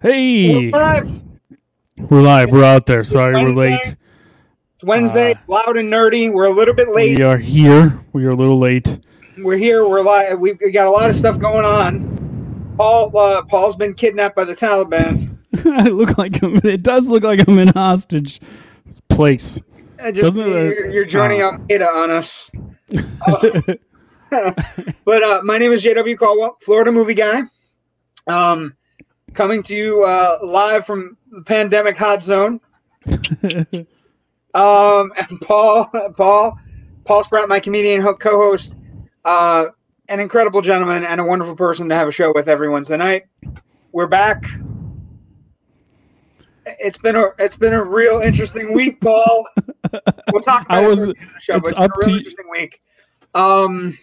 Hey, We're live. we're live. We're out there. Sorry, we're late. It's Wednesday, Uh, loud and nerdy. We're a little bit late. We are here. We are a little late. We're here. We're live. We've got a lot of stuff going on. Paul, uh, Paul's been kidnapped by the Taliban. I look like I'm, it does look like I'm in hostage place. Uh, just Doesn't uh, you're, you're joining uh, Al Qaeda on us. But uh, my name is JW Caldwell, Florida movie guy. Um, coming to you uh, live from the pandemic hot zone. Um, and Paul, Paul, Paul Sprout, my comedian co-host, uh, an incredible gentleman and a wonderful person to have a show with every Wednesday night. We're back. It's been a it's been a real interesting week, Paul. We'll talk about I it was- towards the end of the show, it's but it's been up a real to interesting week. Um,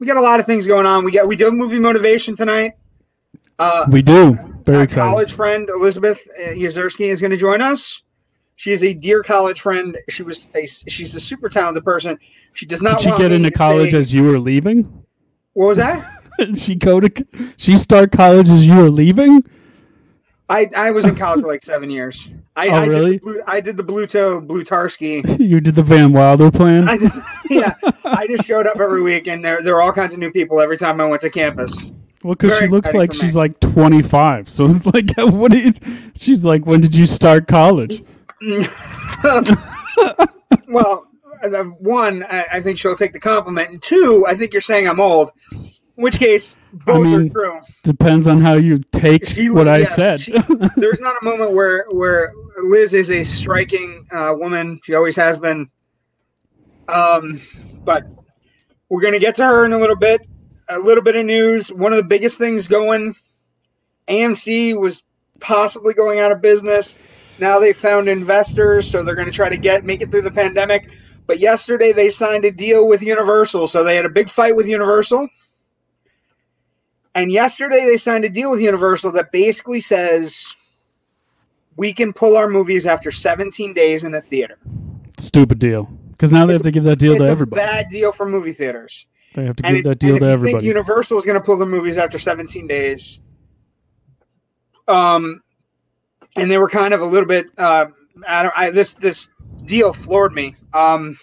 we got a lot of things going on. We got we do movie motivation tonight. Uh, we do. Very excited. college friend Elizabeth uh, Yazerski is going to join us. She is a dear college friend. She was a she's a super talented person. She does not. Did she get into college say- as you were leaving? what was that? She go to? She start college as you were leaving? I, I was in college for like seven years. I, Oh, I really? Did the blue, I did the Bluto Blutarsky. You did the Van Wilder plan. I just, yeah, I just showed up every week, and there there were all kinds of new people every time I went to campus. Well, because she looks like she's like 25. So it's like, what did? She's like, when did you start college? Well, uh, one, I, I think she'll take the compliment, and two, I think you're saying I'm old. In which case, both mean, are true. Depends on how you take She- what I said. she- There's not a moment where where Liz is a striking uh, woman. She always has been. Um, but we're gonna get to her in a little bit. A little bit of news. One of the biggest things going. AMC was possibly going out of business. Now they found investors, so they're going to try to get make it through the pandemic. But yesterday they signed a deal with Universal, so they had a big fight with Universal. And yesterday they signed a deal with Universal that basically says we can pull our movies after 17 days in a theater. Stupid deal. Because now they have to give that deal it's to a everybody. bad deal for movie theaters. They have to give that deal to if you think everybody. Universal is going to pull the movies after 17 days. Um, and they were kind of a little bit. Uh, I don't. I, this this deal floored me. Um,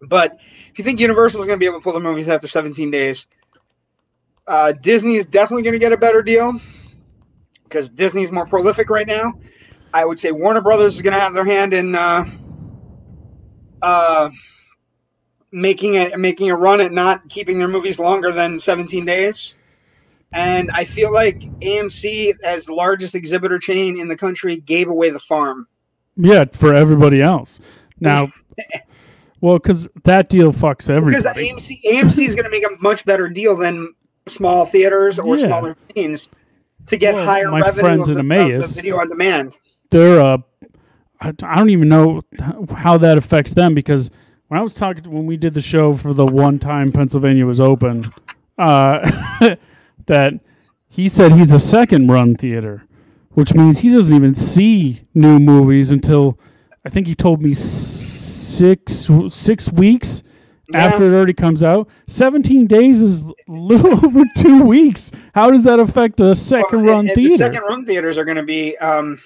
but if you think Universal is going to be able to pull the movies after 17 days, uh, Disney is definitely going to get a better deal because Disney's more prolific right now. I would say Warner Brothers is going to have their hand in uh, uh, making it making a run at not keeping their movies longer than 17 days. And I feel like AMC, as the largest exhibitor chain in the country, gave away the farm. yeah, for everybody else. Now, well, because that deal fucks Because everybody. AMC AMC is going to make a much better deal than small theaters or Yeah. smaller chains to get Well, higher my revenue friends in the, Emmaus- video on demand. They're, uh, I don't even know how that affects them because when I was talking, when we did the show for the one time Pennsylvania was open, uh, that he said he's a second run theater, which means he doesn't even see new movies until I think he told me six six weeks Yeah. after it already comes out. Seventeen days is a little over two weeks. How does that affect a second Well, run theater? The second run theaters are going to be. Um,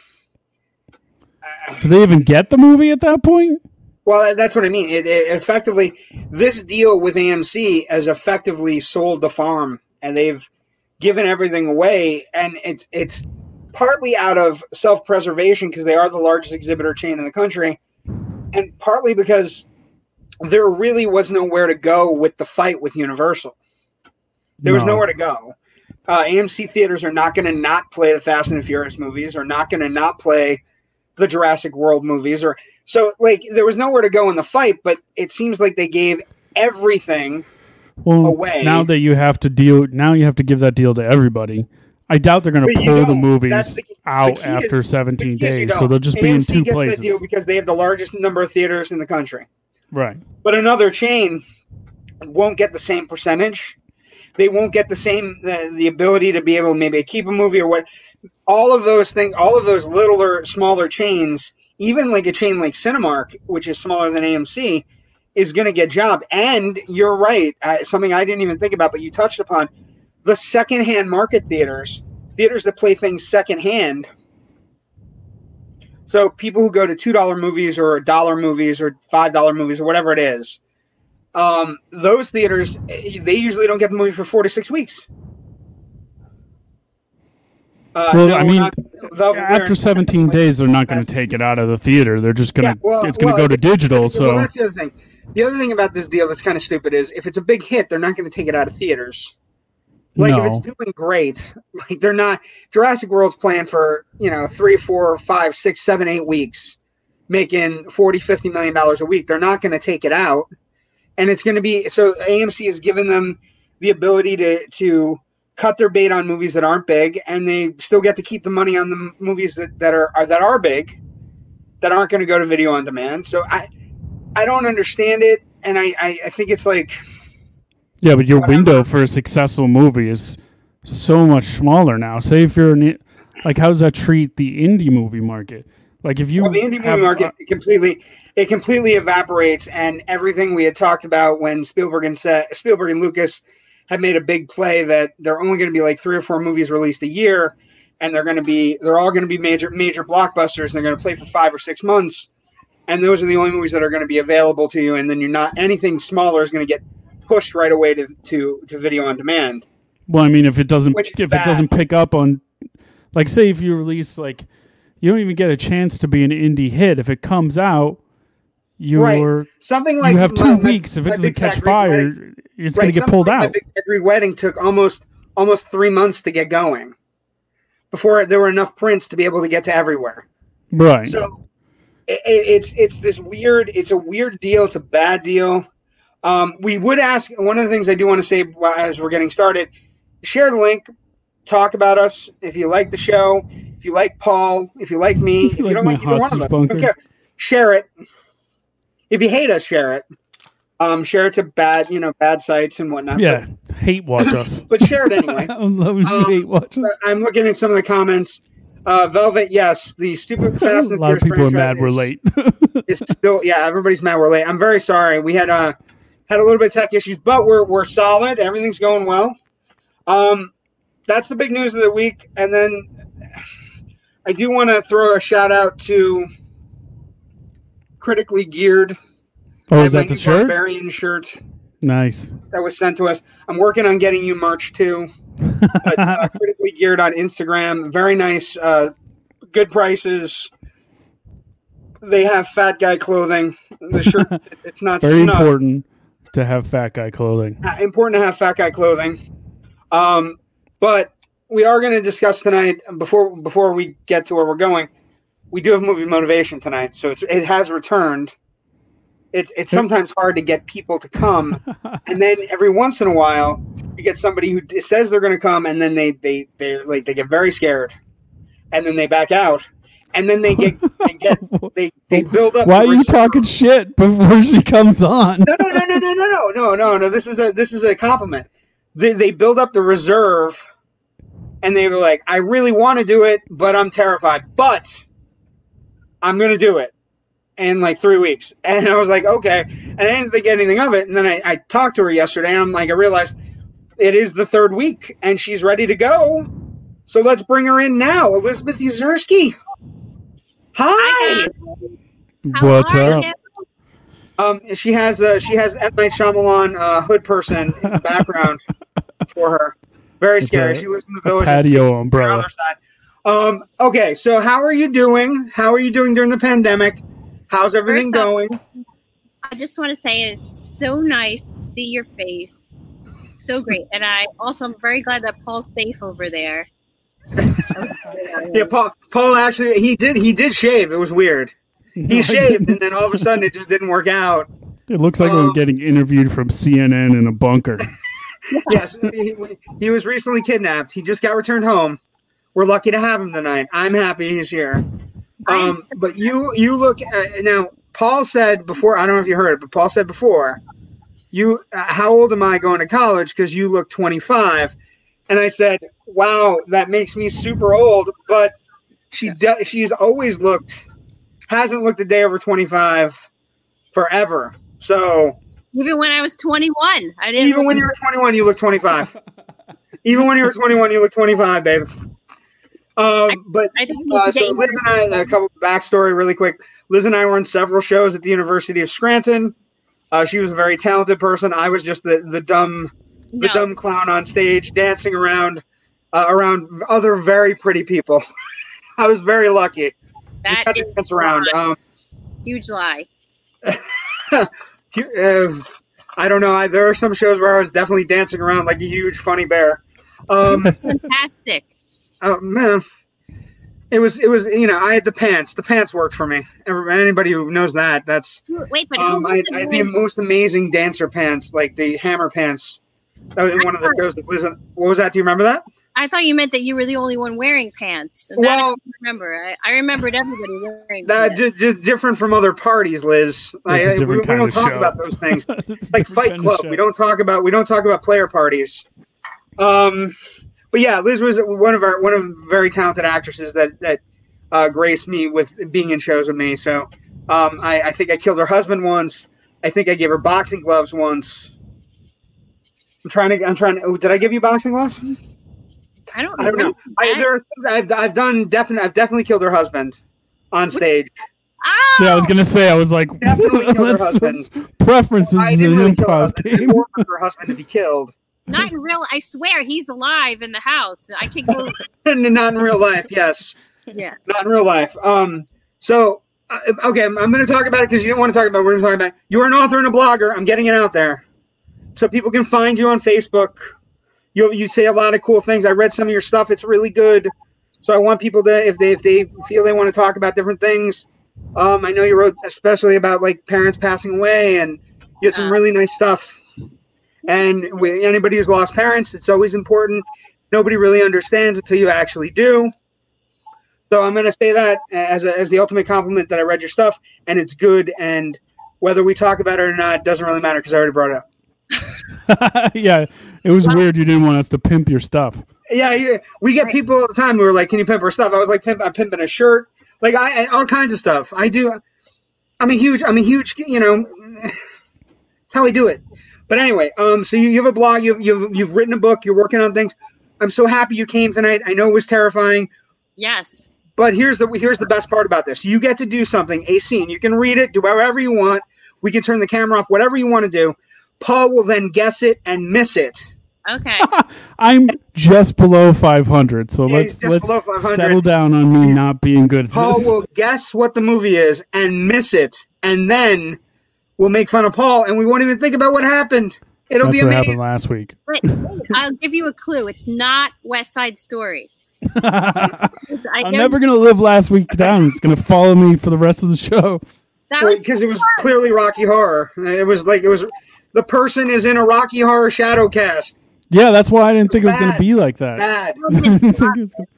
Do they even get the movie at that point? Well, that's what I mean. It, it effectively, this deal with AMC has effectively sold the farm, and they've given everything away. And it's it's partly out of self preservation because they are the largest exhibitor chain in the country, and partly because there really was nowhere to go with the fight with Universal. There was nowhere to go. Uh, AMC theaters are not going to not play the Fast and Furious movies, are not going to not play the Jurassic World movies, or so like there was nowhere to go in the fight. But it seems like they gave everything. well, away. Now that you have to deal, now you have to give that deal to everybody. I doubt they're going to pull the movies the- the out is- after 17 days, so they'll just be in two gets places. that deal because they have the largest number of theaters in the country. right. But another chain won't get the same percentage. They won't get the same the, the ability to be able to maybe keep a movie or what. All of those things, all of those littler, smaller chains, even like a chain like Cinemark, which is smaller than AMC, is going to get jobbed. And you're right, uh, something I didn't even think about, but you touched upon the secondhand market theaters theaters that play things secondhand. So people who go to two dollar movies or dollar movies or five dollar movies or whatever it is, um, those theaters eh, they usually don't get the movie for four to six weeks. Uh, Well, no, I mean, not- After Wearing- 17 days, they're not going to take it out of the theater. They're just going Yeah, to well- it's going to well, go to digital. Well, So that's the other thing. The other thing about this deal that's kind of stupid is if it's a big hit, they're not going to take it out of theaters. Like if it's doing great, like they're not. Jurassic World's planned for you know three, four, five, six, seven, eight weeks, making 40 50 million dollars a week. They're not going to take it out, and it's going to be so. AMC has given them the ability to to cut their bait on movies that aren't big, and they still get to keep the money on the movies that, that are, are that are big, that aren't going to go to video on demand. So I I don't understand it, and I I, I think it's like. yeah, but your window for a successful movie is so much smaller now. Say if you're like, how does that treat the indie movie market? Like if you Well, the indie movie have, market uh, completely it completely evaporates, and everything we had talked about when Spielberg and Spielberg and Lucas had made a big play that they're only going to be like three or four movies released a year, and they're going to be they're all going to be major major blockbusters, and they're going to play for five or six months, and those are the only movies that are going to be available to you, and then you're not anything smaller is going to get pushed right away to to, to video on demand. Well, I mean, if it doesn't Which if bad. it doesn't pick up on, like, say if you release like, you don't even get a chance to be an indie hit. If it comes out, you're Something like you have two my- weeks. If it doesn't catch Greek Wedding- fire, it's Right, going to get pulled like out. Every Wedding took almost almost three months to get going before there were enough prints to be able to get to everywhere. Right. So it, it- it's it's this weird. It's a weird deal. It's a bad deal. Um, we would ask one of the things I do want to say as we're getting started. Share the link. Talk about us if you like the show. If you like Paul. If you like me. If If you you like don't like either one of us, bunker. don't care. Share it. If you hate us, share it. Um, share it to bad, you know, bad sites and whatnot. yeah, hate watch us. But, but share it anyway. I love you Um, hate watch us. I'm looking at some of the comments. Uh, Velvet, yes, the stupid Fast and lot of people are mad we're late. is still yeah everybody's mad we're late i'm very sorry we had uh had a little bit of tech issues but we're we're solid everything's going well um that's the big news of the week and then i do want to throw a shout out to critically geared oh, is that the shirt? barbarian shirt Nice. that was sent to us i'm working on getting you merch too but, uh, critically geared on instagram very nice uh good prices they have fat guy clothing the shirt it's not Very snug. important to have fat guy clothing. Uh, important to have fat guy clothing. Um, but we are going to discuss tonight before before we get to where we're going. We do have movie motivation tonight, so it's, it has returned. It's it's sometimes hard to get people to come, and then every once in a while you get somebody who says they're going to come, and then they they they like they get very scared, and then they back out, and then they get they get they they build up. Why are you talking shit before she comes on? no, no, no, no, no, no, no, no, no, no. This is a this is a compliment. They they build up the reserve, and they were like, "I really want to do it, but I'm terrified. But I'm going to do it in like three weeks." And I was like, "Okay," and I didn't think anything of it. And then I, I talked to her yesterday, and I'm like, I realized it is the third week, and she's ready to go. So let's bring her in now, Elizabeth Uzerski. Hi. Hi, What's up? you? Um, she has uh, she has M Night Shyamalan uh, hood person in the background for her. Very scary. a- she lives in the village. patio on the umbrella. Other side. Um, okay, so how are you doing? How are you doing during the pandemic? How's everything First off- going? I just want to say it's so nice to see your face. So great. And I also am very glad that Paul's safe over there. Yeah, Paul. Paul actually he did he did shave. It was weird. He I shaved, and then all of a sudden it just didn't work out. It looks like I'm Um, getting interviewed from CNN in a bunker. Yes, he, he was recently kidnapped. He just got returned home. We're lucky to have him tonight. I'm happy he's here. Um, so- but you you look uh, now. Paul said before. I don't know if you heard it, but Paul said before. You, uh, how old am I going to college? Because you look 25, and I said, "Wow, that makes me super old." But she do, she's always looked, hasn't looked a day over 25 forever. So Even when I was 21, I didn't. even when you were 21, you look 25. even when you were 21, you look 25, babe. Um, but I think uh, so Liz and I, a couple backstory really quick. Liz and I were in several shows at the University of Scranton. Uh, she was a very talented person. I was just the the dumb the no, dumb clown on stage dancing around uh, around other very pretty people. I was very lucky. that is dance around. Um, huge lie. uh, I don't know. I, there are some shows where I was definitely dancing around like a huge funny bear. Um, Fantastic. Oh man, it was it was you know I had the pants. The pants worked for me. Every- Anybody who knows that, that's Wait, but um, who I, was I had the most amazing dancer pants, like the hammer pants. That was in one of the shows. That was what was that? Do you remember that? I thought you meant that you were the only one wearing pants. And that I Well, don't remember. I, I remembered everybody wearing that pants. just just different from other parties, Liz. I, It's a I- we, different we don't of talk show. about those things. Like Fight Club. We don't talk about we don't talk about player parties. Um, but yeah, Liz was one of our one of the very talented actresses that that uh, graced me with being in shows with me. So um, I, I think I killed her husband once. I think I gave her boxing gloves once. I'm trying to. I'm trying to. oh, Did I give you boxing gloves? I don't, I don't know. remember I, there are things I've I've done. Definitely, I've definitely killed her husband on stage. Oh! Yeah, I was gonna say. I was like, Definitely killed her let's, husband. let's- preferences I is didn't an really kill her improv husband. I game. ordered her husband to be killed. Not in real. I swear he's alive in the house. I could go. Not in real life. Yes. yeah. not in real life. Um, so uh, okay, I'm, I'm going to talk about it because you don't want to talk about. It. We're going to talk about. It. You're an author and a blogger. I'm getting it out there, so people can find you on Facebook. You you say a lot of cool things. I read some of your stuff. It's really good. So I want people to, if they if they feel they want to talk about different things. Um, I know you wrote especially about like parents passing away, and you had some Uh. really nice stuff. And with anybody who's lost parents, it's always important. Nobody really understands until you actually do. So I'm going to say that as, a, as the ultimate compliment that I read your stuff and it's good. And whether we talk about it or not doesn't really matter because I already brought it up. yeah, it was weird. You didn't want us to pimp your stuff. Yeah, we get people all the time who are like, "Can you pimp our stuff?" I was like, "Pimp, I'm pimping a shirt." Like I, I all kinds of stuff. I do. I'm a huge. I'm a huge. You know, it's how I do it. But anyway, um, so you, you have a blog. You've, you've you've written a book. You're working on things. I'm so happy you came tonight. I know it was terrifying. Yes. But here's the here's the best part about this. You get to do something, a scene. You can read it, do whatever you want. We can turn the camera off, whatever you want to do. Paul will then guess it and miss it. Okay. I'm just below 500, so Yeah, let's let's settle down on me not being good at Paul this. will guess what the movie is and miss it, and then we'll make fun of Paul, and we won't even think about what happened. It'll That's be what happened last week. Wait, wait, I'll give you a clue. It's not West Side Story. I I'm never gonna live last week down. It's gonna follow me for the rest of the show. that was because it was clearly Rocky Horror. It was like it was the person is in a Rocky Horror shadow cast. Yeah, that's why I didn't think it was gonna be like that. Bad. I didn't think it was gonna-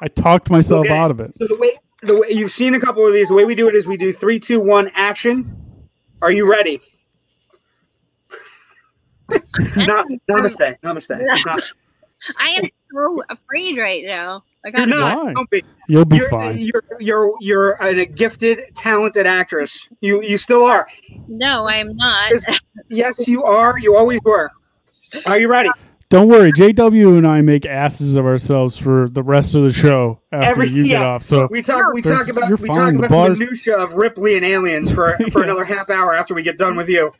I talked myself Okay. out of it. So the way the way you've seen a couple of these, the way we do it is we do three, two, one, action. Are you ready? Not, namaste, namaste. Not- I am so afraid right now. I You're got not. Don't be. You'll be You're, fine. you're you're you're a gifted, talented actress. You you still are. No, I am not. Yes, you are. You always were. Are you ready? Don't worry, JW and I make asses of ourselves for the rest of the show after Every- you get off. So We talk. We There's- talk about. you're We fine. talk The about bars- the minutia of Ripley and aliens for for Yeah. another half hour after we get done with you.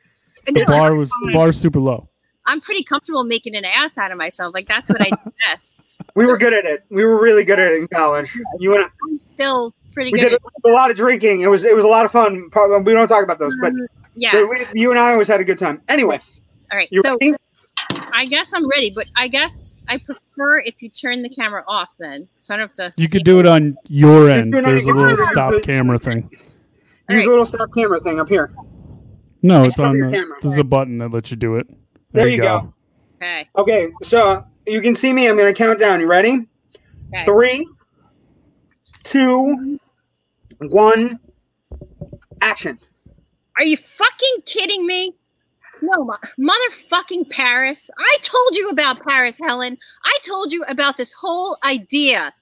the bar was the bar's super low. I'm pretty comfortable making an ass out of myself. Like that's what I do best. We were good at it. We were really good at it in college. You and I, I'm still pretty good. we good. did At, a lot of drinking. It was it was a lot of fun. Probably- We don't talk about those, but mm, yeah. we, you and I always had a good time. Anyway, All right. you So ready? I guess I'm ready, but I guess I prefer if you turn the camera off then, so I don't have to. You see- could do it on your end. on There's a little end. stop camera thing. Use Alright. the little stop camera thing up here. No, it's on the. camera. There's a button that lets you do it. There you go. Okay. Okay, so you can see me. I'm going to count down. You ready? Okay. Three, two, one, action. Are you fucking kidding me? No, mo- motherfucking Paris. I told you about Paris, Helen. I told you about this whole idea.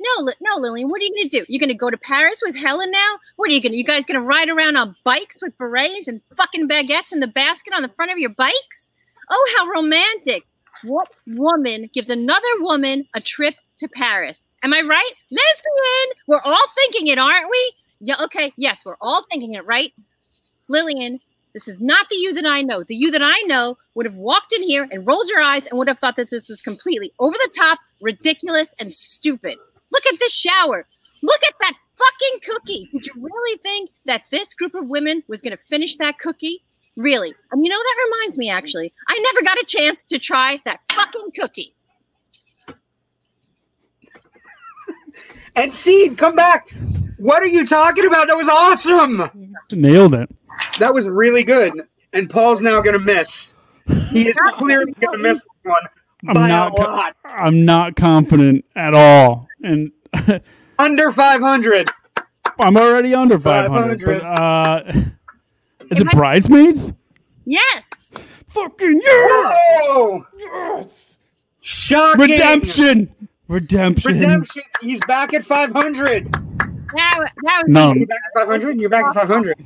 No, no, Lillian, what are you going to do? You're going to go to Paris with Helen now? What are you going to, you guys going to ride around on bikes with berets and fucking baguettes in the basket on the front of your bikes? Oh, how romantic. What woman gives another woman a trip to Paris? Am I right? Lesbian! We're all thinking it, aren't we? Yeah, okay, yes, we're all thinking it, right? Lillian, this is not the you that I know. The you that I know would have walked in here and rolled your eyes and would have thought that this was completely over the top, ridiculous, and stupid. Look at this shower. Look at that fucking cookie. Did you really think that this group of women was going to finish that cookie? Really? And you know, that reminds me actually, I never got a chance to try that fucking cookie. And Seed, come back. What are you talking about? That was awesome. Nailed it. That was really good. And Paul's now going to miss. He is clearly going to miss this one I'm by not a co- lot. I'm not confident at all, and Under 500. I'm already under 500. 500. But uh, is Am it I- bridesmaids? Yes. Fucking yeah! Oh, Yes! shocking. Redemption! Redemption! Redemption. He's back at 500. Now, now No, You're back at 500? You're back at 500.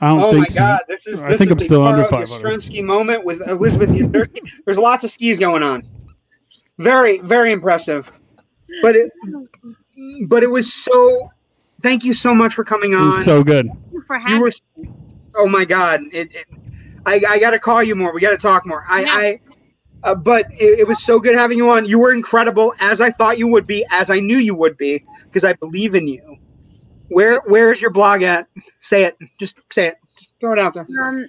I don't Oh think my so. God! This is I this think is I'm the still under Taro 500. Yastrzemski moment with Elizabeth Yastrzemski. There's lots of skis going on. Very very impressive. But it but it was so. Thank you so much for coming It on. was so good. Thank you for having you were. Oh my God! It. it I, I got to call you more. We got to talk more. I. Yeah. I uh, but it, it was so good having you on. You were incredible, as I thought you would be, as I knew you would be, because I believe in you. Where Where is your blog at? Say it. Just say it. Just throw it out there. Um,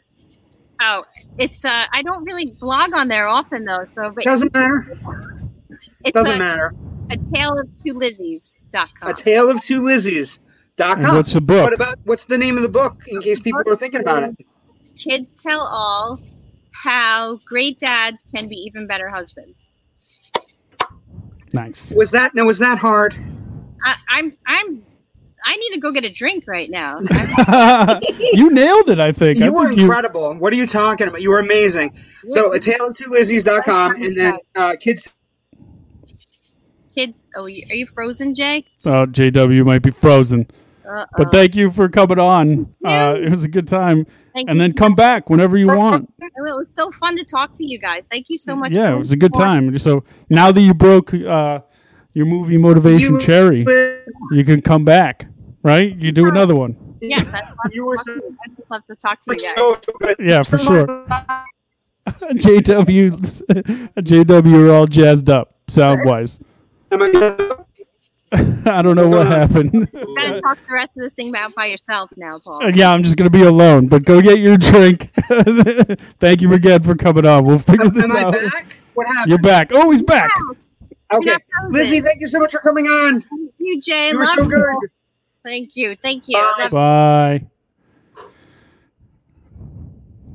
oh, it's uh, I don't really blog on there often though. So, but Doesn't matter. It Doesn't a, matter. a tale of two Lizzies.com. A tale of two Lizzies. Dot com. what's the book? What about what's the name of the book in case people are thinking about it? Kids tell all how great dads can be even better husbands. Nice. Was that now? Was that hard? I, I'm I'm I need to go get a drink right now. you nailed it, I think. I You were think you, incredible. What are you talking about? You were amazing. So a tale of two Lizzies.com and then uh, kids. Kids, oh, are you frozen, Jay? oh, JW might be frozen. Uh-oh. But thank you for coming on. Uh, it was a good time. Thank And you. then come back whenever you want. It was so fun to talk to you guys. Thank you so much. Yeah, it was a good time. So now that you broke uh, your movie motivation You- cherry, you can come back, right? You do another one. Yes, I'd love, You were to to. I'd just love to talk to you guys. so, so good. Yeah, for sure. JW, JW are all jazzed up, sound wise. Am I- I don't know what happened. You gotta talk the rest of this thing out by yourself now, Paul. Uh, yeah, I'm just gonna be alone. But go get your drink. Thank you again for coming on. We'll figure this Am I out. back? What happened? You're back. Oh, he's back. Okay, You're not frozen. Lizzie, thank you so much for coming on. Thank you, Jay. You were Love so you. good. Thank you. Thank you. Bye. Bye.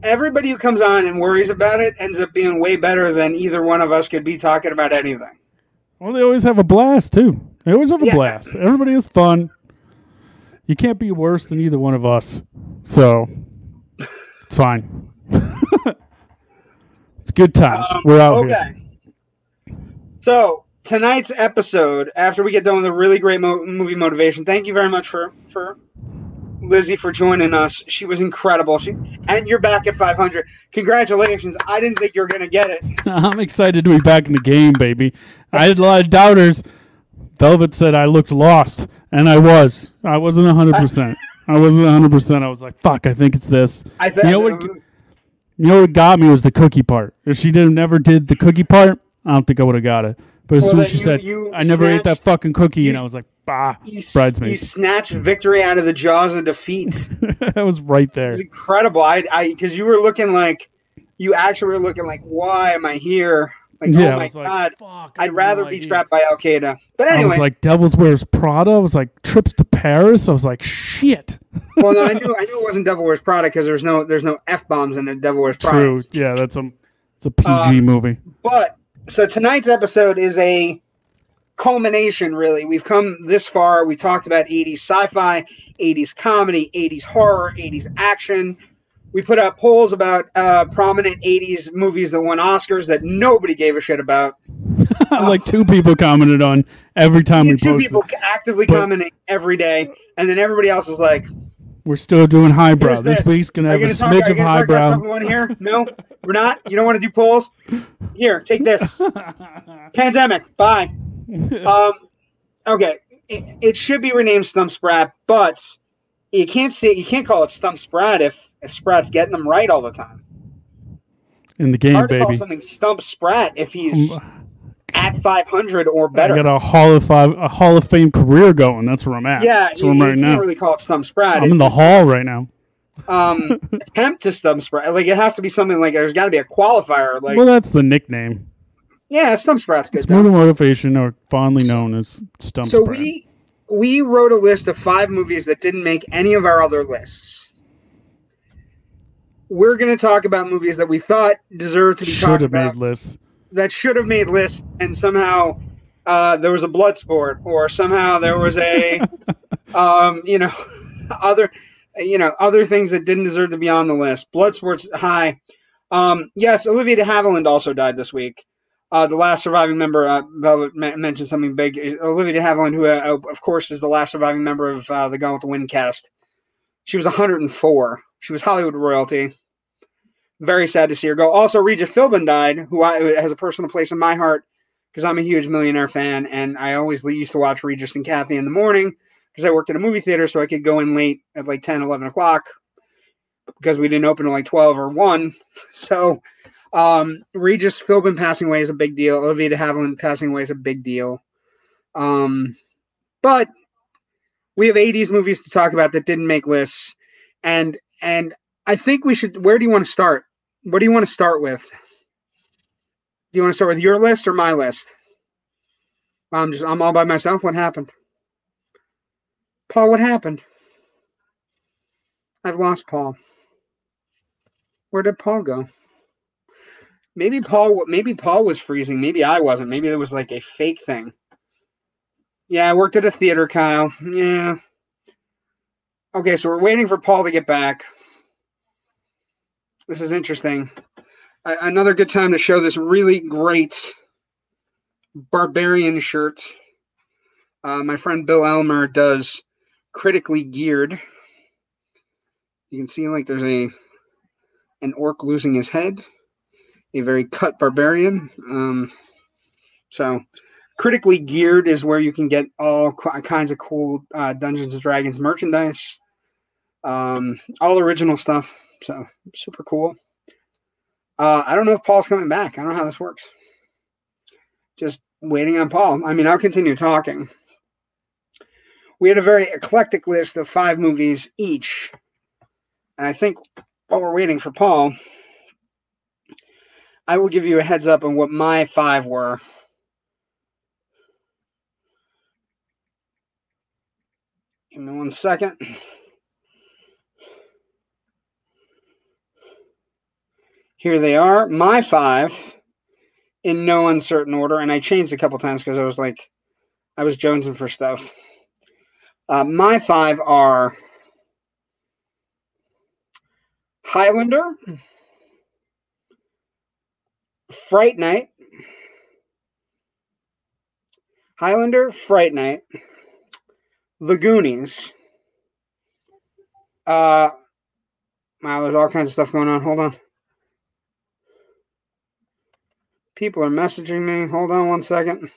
Everybody who comes on and worries about it ends up being way better than either one of us could be talking about anything. Well, they always have a blast too. They always have a Yeah. blast. Everybody has fun. You can't be worse than either one of us. So it's fine. it's good times. Um, We're out here. Okay. So tonight's episode, after we get done with a really great mo- movie motivation, thank you very much for for Lizzie for joining us. She was incredible. She and you're back at 500. Congratulations! I didn't think you were gonna get it. I'm excited to be back in the game, baby. I had a lot of doubters. Velvet said I looked lost, and I was. I wasn't 100%. I wasn't 100%. I was like, fuck, I think it's this. I thought You know what- You know what got me was the cookie part. If she didn't never did the cookie part, I don't think I would have got it. But as Well, soon as she you- said, you I never ate that fucking cookie, and I was like, bah, you, bridesmaids. you snatched victory out of the jaws of defeat. that was right It there. was incredible. I, I, because you were looking like, you actually were looking like, why am I here? Like, yeah, oh my like, god, fuck. I'd rather no be idea. strapped by Al Qaeda. But anyway, I was like, Devil's Wears Prada. I was like, trips to Paris. I was like, shit. well, no, I knew, I knew it wasn't Devil Wears Prada because there's no, there's no f bombs in the Devil Wears Prada. True. Yeah, that's a, it's a PG Uh, movie. But so tonight's episode is a culmination, really. We've come this far. We talked about 80s sci fi, 80s comedy, 80s horror, 80s action. We put out polls about uh, prominent 80s movies that won Oscars that nobody gave a shit about. like two people commented on every time we two posted. people actively But- commenting every day, and then everybody else is like, We're still doing highbrow. This this. week's gonna have a talk, smidge of you gonna talk about highbrow. something we want to hear? No. We're not. You don't want to do polls? Here, take this. Pandemic. Bye. Um. Okay. It, it should be renamed Stump Sprat, but you can't say you can't call it Stump Sprat if if Sprat's getting them right all the time. In the game, Hard to call something Stump Sprat if he's Um, at 500 or better. I got a Hall of Five, a Hall of Fame career going. That's where I'm at. yeah, that's you, where I'm you right can't now. really call it Stump Sprat. I'm in the Hall right now. Um attempt to stump sprat. Like it has to be something like there's got to be a qualifier. Like well, that's the nickname. yeah, stump sprat's good. It's though. more than motivation, or fondly known as Stump So we we wrote a list of five movies that didn't make any of our other lists. We're going to talk about movies that we thought deserved to be should have made lists. that should have made lists, and somehow uh, there was a blood sport, or somehow there was a, um, you know, other, you know, other things that didn't deserve to be on the list. Bloodsport's high. Um, yes, Olivia de Havilland also died this week. Uh, the last surviving member, uh, Velvet mentioned something big. Olivia de Havilland, who, uh, of course, is the last surviving member of uh, the Gone with the Wind cast. She was 104. She was Hollywood royalty. Very sad to see her go. Also, Regis Philbin died, who, I, has a personal place in my heart because I'm a huge Millionaire fan, and I always used to watch Regis and Kathy in the morning because I worked at a movie theater, so I could go in late at like 10, 11 o'clock because we didn't open until like 12 or 1. So, um, Regis Philbin passing away is a big deal. Olivia de Havilland passing away is a big deal. Um, but we have 80s movies to talk about that didn't make lists, and and I think we should. Where do you want to start? What do you want to start with? Do you want to start with your list or my list? I'm just I'm all by myself. What happened? Paul, what happened? I've lost Paul. Where did Paul go? Maybe Paul maybe Paul was freezing. Maybe I wasn't. Maybe it was like a fake thing. Yeah, I worked at a theater, Kyle. Yeah. Okay, so we're waiting for Paul to get back. This is interesting. A- another good time to show this really great barbarian shirt. Uh, my friend Bill Elmer does critically geared. You can see like there's a an orc losing his head, a very cut barbarian. Um, so critically geared is where you can get all kinds of cool uh, Dungeons and Dragons merchandise, um, all original stuff. So super cool. Uh, I don't know if Paul's coming back. I don't know how this works. Just waiting on Paul. I mean, I'll continue talking. We had a very eclectic list of five movies each. And I think while we're waiting for Paul, I will give you a heads up on what my five were. Give me one second. Here they are, my five, in no uncertain order, and I changed a couple times because I was like, I was jonesing for stuff. Uh, my five are Highlander, Fright Night, Highlander, Fright Night, The Goonies. Uh, wow, there's all kinds of stuff going on. Hold on. People are messaging me. Hold on one second.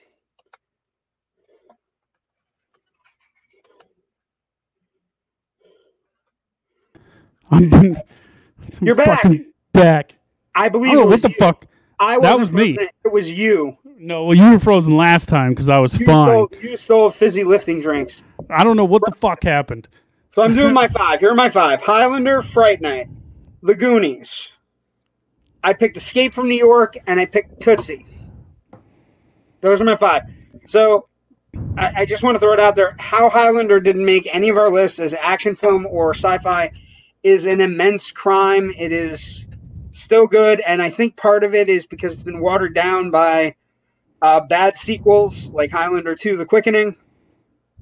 I'm, You're back. back. I believe Oh, what the you. fuck? I That was me. It was you. No, well, you were frozen last time because I was You fine. stole, you stole fizzy lifting drinks. I don't know what the fuck happened. So I'm doing my five. Here are my five: Highlander, Fright Night, The Goonies. I picked Escape from New York, and I picked Tootsie. Those are my five. So I, I just want to throw it out there: how Highlander didn't make any of our lists as action film or sci-fi is an immense crime. It is still good, and I think part of it is because it's been watered down by uh, bad sequels like Highlander 2: The Quickening,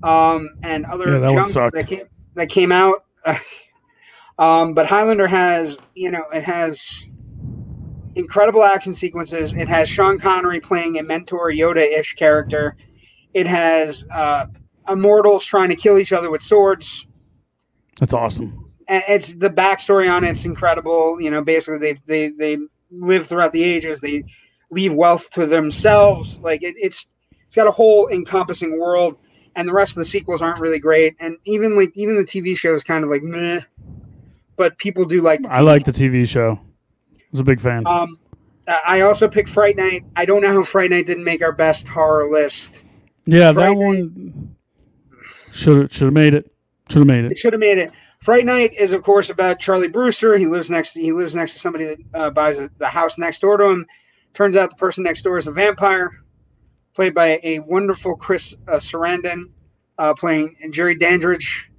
um, and other Yeah, that junk that came that came out. um, but Highlander has, you know, it has incredible action sequences. It has Sean Connery playing a mentor Yoda-ish character. It has uh, immortals trying to kill each other with swords. That's awesome. And it's the backstory on it's incredible. You know, basically they they they live throughout the ages. They leave wealth to themselves. Like it, it's it's got a whole encompassing world, and the rest of the sequels aren't really great. And even like even the TV show is kind of like meh. But people do like. The I like the TV show. I was a big fan. Um, I also picked Fright Night. I don't know how Fright Night didn't make our best horror list. yeah, that Fright Night- one should should have made it. Should have made It it. should have made it. Fright Night is, of course, about Charlie Brewster. He lives next. To, he lives next to somebody that uh, buys the house next door to him. Turns out the person next door is a vampire, played by a wonderful Chris uh, Sarandon, uh, playing Jerry Dandridge,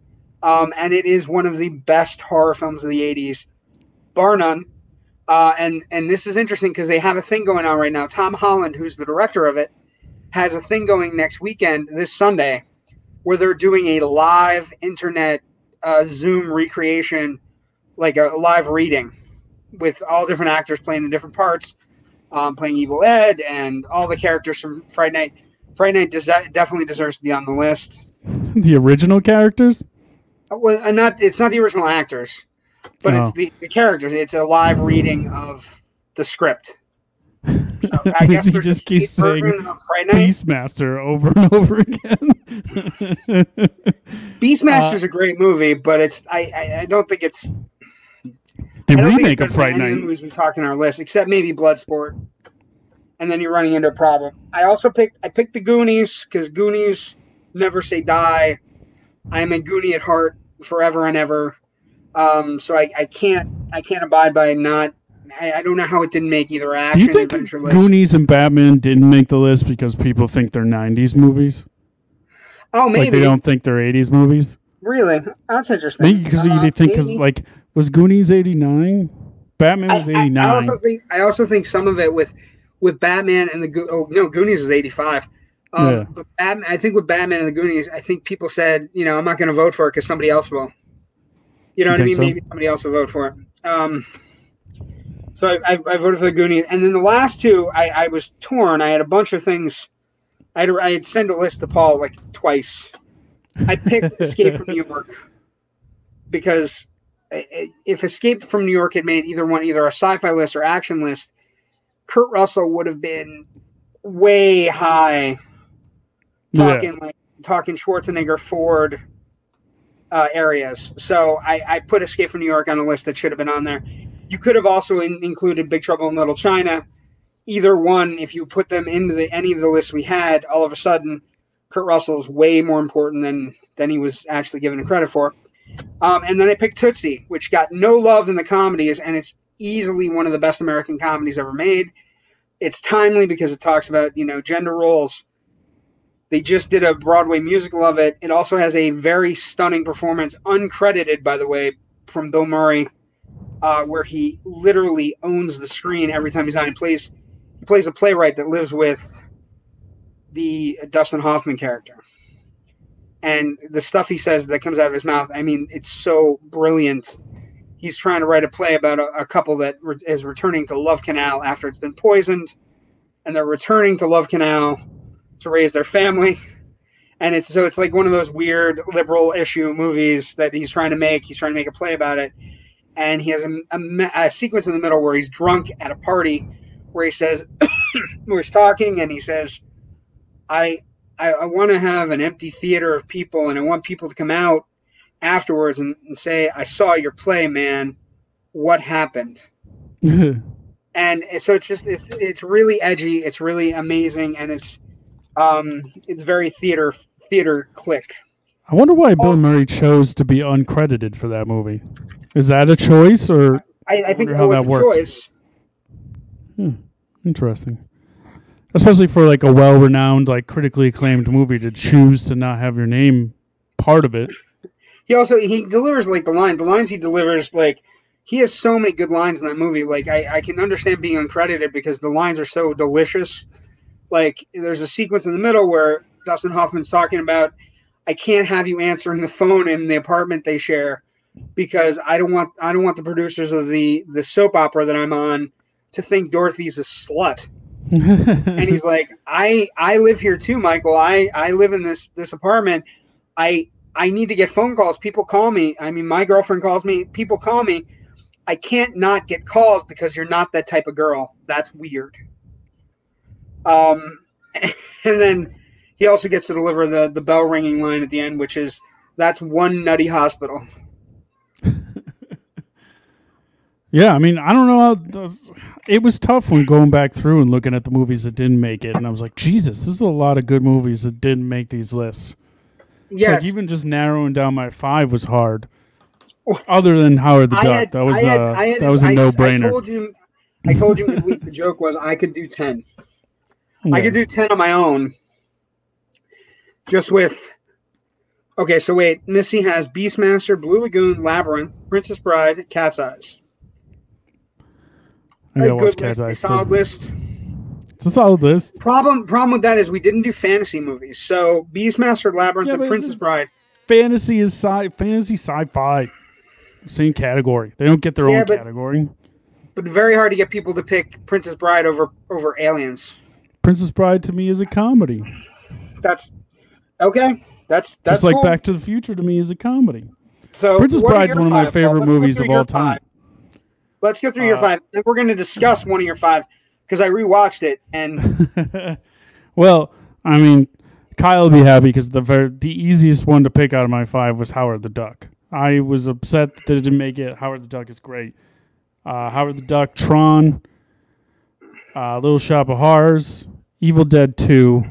um, and it is one of the best horror films of the '80s, bar none. Uh, and and this is interesting because they have a thing going on right now. Tom Holland, who's the director of it, has a thing going next weekend, this Sunday, where they're doing a live internet uh, Zoom recreation, like a live reading, with all different actors playing the different parts, um, playing Evil Ed and all the characters from Fright Night. Fright Night definitely deserves to be on the list. The original characters. Uh, Well, uh, not it's not the original actors, but it's Oh. the, the characters. It's a live reading of the script. So I guess he just keeps saying version of Friday Night. Beastmaster over and over again. Beastmaster Beastmaster's a great movie, but it's I, I, I don't think it's the I remake of Fright than any of the Night. movies we talk in our list, except maybe Bloodsport. And then you're running into a problem. I also picked I picked the Goonies because Goonies never say die. I'm a Goonie at heart forever and ever. Um, so I, I can't I can't abide by not. I, I don't know how it didn't make either action. Do you think adventure list. Goonies and Batman didn't make the list because people think they're '90s movies? oh, Like maybe they don't think they're '80s movies? really. That's interesting. Maybe because Uh, you think because like was Goonies '89? Batman I, was I- '89. I also think I also think some of it with with Batman and the Go- oh no Goonies was eighty five. Um, Yeah. But Batman, I think with Batman and the Goonies, I think people said, you know, I'm not going to vote for it because somebody else will. You know You what I mean? so? Maybe somebody else will vote for it. Um, so I, I, I voted for the Goonies, and then the last two, I, I was torn. I had a bunch of things. I had, I had sent a list to Paul like twice. I picked Escape from New York because I- I- if Escape from New York had made either one, either a sci-fi list or action list, Kurt Russell would have been way high, yeah. talking like talking Schwarzenegger Ford uh, areas. So I, I put Escape from New York on a list that should have been on there. You could have also in, included Big Trouble in Little China. Either one, if you put them into the, any of the lists we had, all of a sudden, Kurt Russell's way more important than than he was actually given credit for. Um, and then I picked Tootsie, which got no love in the comedies, and it's easily one of the best American comedies ever made. It's timely because it talks about you know gender roles. They just did a Broadway musical of it. It also has a very stunning performance, uncredited by the way, from Bill Murray, uh, where he literally owns the screen every time he's on. He plays he plays a playwright that lives with the Dustin Hoffman character. And the stuff he says that comes out of his mouth, I mean, it's so brilliant. He's trying to write a play about a, a couple that re- is returning to Love Canal after it's been poisoned, and they're returning to Love Canal to raise their family. And it's so it's like one of those weird liberal issue movies that he's trying to make. He's trying to make a play about it, and he has a, a, a sequence in the middle where he's drunk at a party, where he says, where he's talking, and he says, "I I, I want to have an empty theater of people, and I want people to come out afterwards and, and say, I saw your play, man. What happened? And so it's just it's, it's really edgy. It's really amazing, and it's um it's very theater theater click. I wonder why Bill Oh. Murray chose to be uncredited for that movie. Is that a choice or I, I think how oh, that it's a choice. Hmm, interesting? Especially for like a well-renowned, like critically acclaimed movie to choose to not have your name part of it. He also he delivers like the line. The lines he delivers like he has so many good lines in that movie. Like I, I can understand being uncredited because the lines are so delicious. Like there's a sequence in the middle where Dustin Hoffman's talking about I can't have you answering the phone in the apartment they share because I don't want I don't want the producers of the the soap opera that I'm on to think Dorothy's a slut. and he's like i i live here too michael i i live in this this apartment i i need to get phone calls people call me i mean my girlfriend calls me people call me I can't not get calls because you're not that type of girl. That's weird. Um, and then he also gets to deliver the the bell ringing line at the end, which is that's one nutty hospital. Yeah, I mean, I don't know how those, it was tough when going back through and looking at the movies that didn't make it, and I was like, Jesus, this is a lot of good movies that didn't make these lists. Yeah, Like even just narrowing down my five was hard. Other than Howard the I Duck, had- that was had- uh, had- that was a no brainer. I told you, I told you the joke was I could do ten. I could do ten on my own. Just with. Okay, so wait. Missy has Beastmaster, Blue Lagoon, Labyrinth, Princess Bride, Cat's Eyes. A watch good list, a solid list. It's a solid list. Problem problem with that is we didn't do fantasy movies. So Beastmaster, Labyrinth, Yeah, and Princess Bride. Fantasy is sci fantasy sci-fi. Same category. They don't get their Yeah, own but- category. But very hard to get people to pick Princess Bride over over Aliens. Princess Bride to me is a comedy. That's okay. That's that's Just like cool. Back to the Future to me is a comedy. So Princess Bride's one of my five, favorite movies of all time. five. Let's go through your Uh, five. And we're going to discuss one of your five because I rewatched it and well, I mean, Kyle will be happy because the ver- the easiest one to pick out of my five was Howard the Duck. I was upset that it didn't make it. Howard the Duck is great. Uh, Howard the Duck, Tron, uh, Little Shop of Horrors, Evil Dead Two,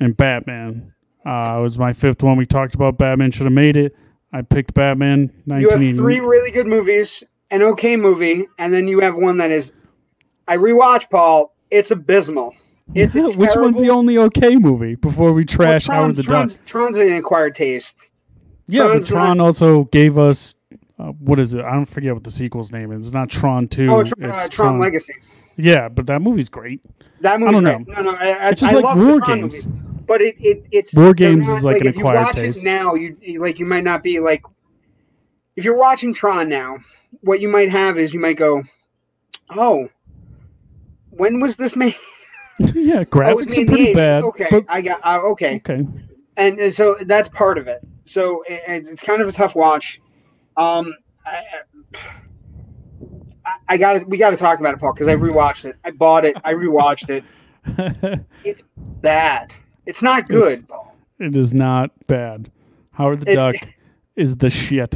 and Batman. Uh, was my fifth one. We talked about Batman should have made it. I picked Batman. you have three really good movies, an okay movie, and then you have one that is. I rewatched Paul. It's abysmal. It's, Which one's the only okay movie before we Well, trash Howard Tron's, the Duck? Tron's, Tron's an acquired taste. Yeah, but Tron's Tron also gave us uh, what is it? I don't forget what the sequel's name is. It's not Tron Two. Oh, Tr- it's uh, Tron, Legacy. Yeah, but that movie's great. That movie. don't know. No, no, I, I, It's just I like War Games. movies, but it, it it's War Games not- is like an if you acquired watch taste. It now, you- like you might not be like. If you're watching Tron now, what you might have is you might go, "Oh, when was this made?" yeah, Oh, graphics in are pretty bad. Okay, but I got uh, okay. okay. and, and so that's part of it. So it, it's, it's kind of a tough watch. Um, I, I- got to we got to talk about it, Paul, because I rewatched it. I bought it. I rewatched it. It's bad. It's not good, It's- Paul. it is not bad. Howard the It's- Duck is the shit.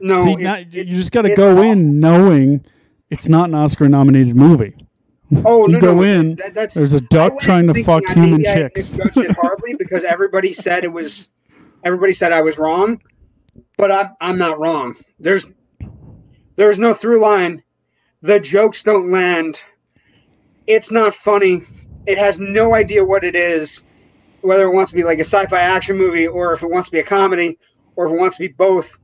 No, See, it's, now, it- you just got to go in knowing it's not an Oscar-nominated movie. Oh, you no, go no, in, that- that's, There's a duck trying to fuck I- human I chicks. it hardly because everybody said it was. Everybody said I was wrong, but I'm I'm not wrong. There's there's no through line. The jokes don't land. It's not funny. It has no idea what it is, whether it wants to be like a sci-fi action movie or if it wants to be a comedy or if it wants to be both.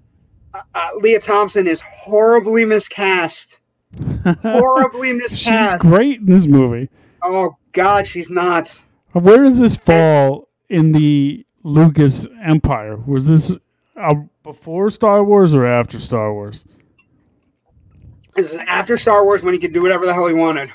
Uh, uh, Lea Thompson is horribly miscast. Horribly miscast. She's great in this movie. Oh God, she's not. Where does this fall in the Lucas Empire? Was this uh, before Star Wars or after Star Wars? This is after Star Wars when he could do whatever the hell he wanted.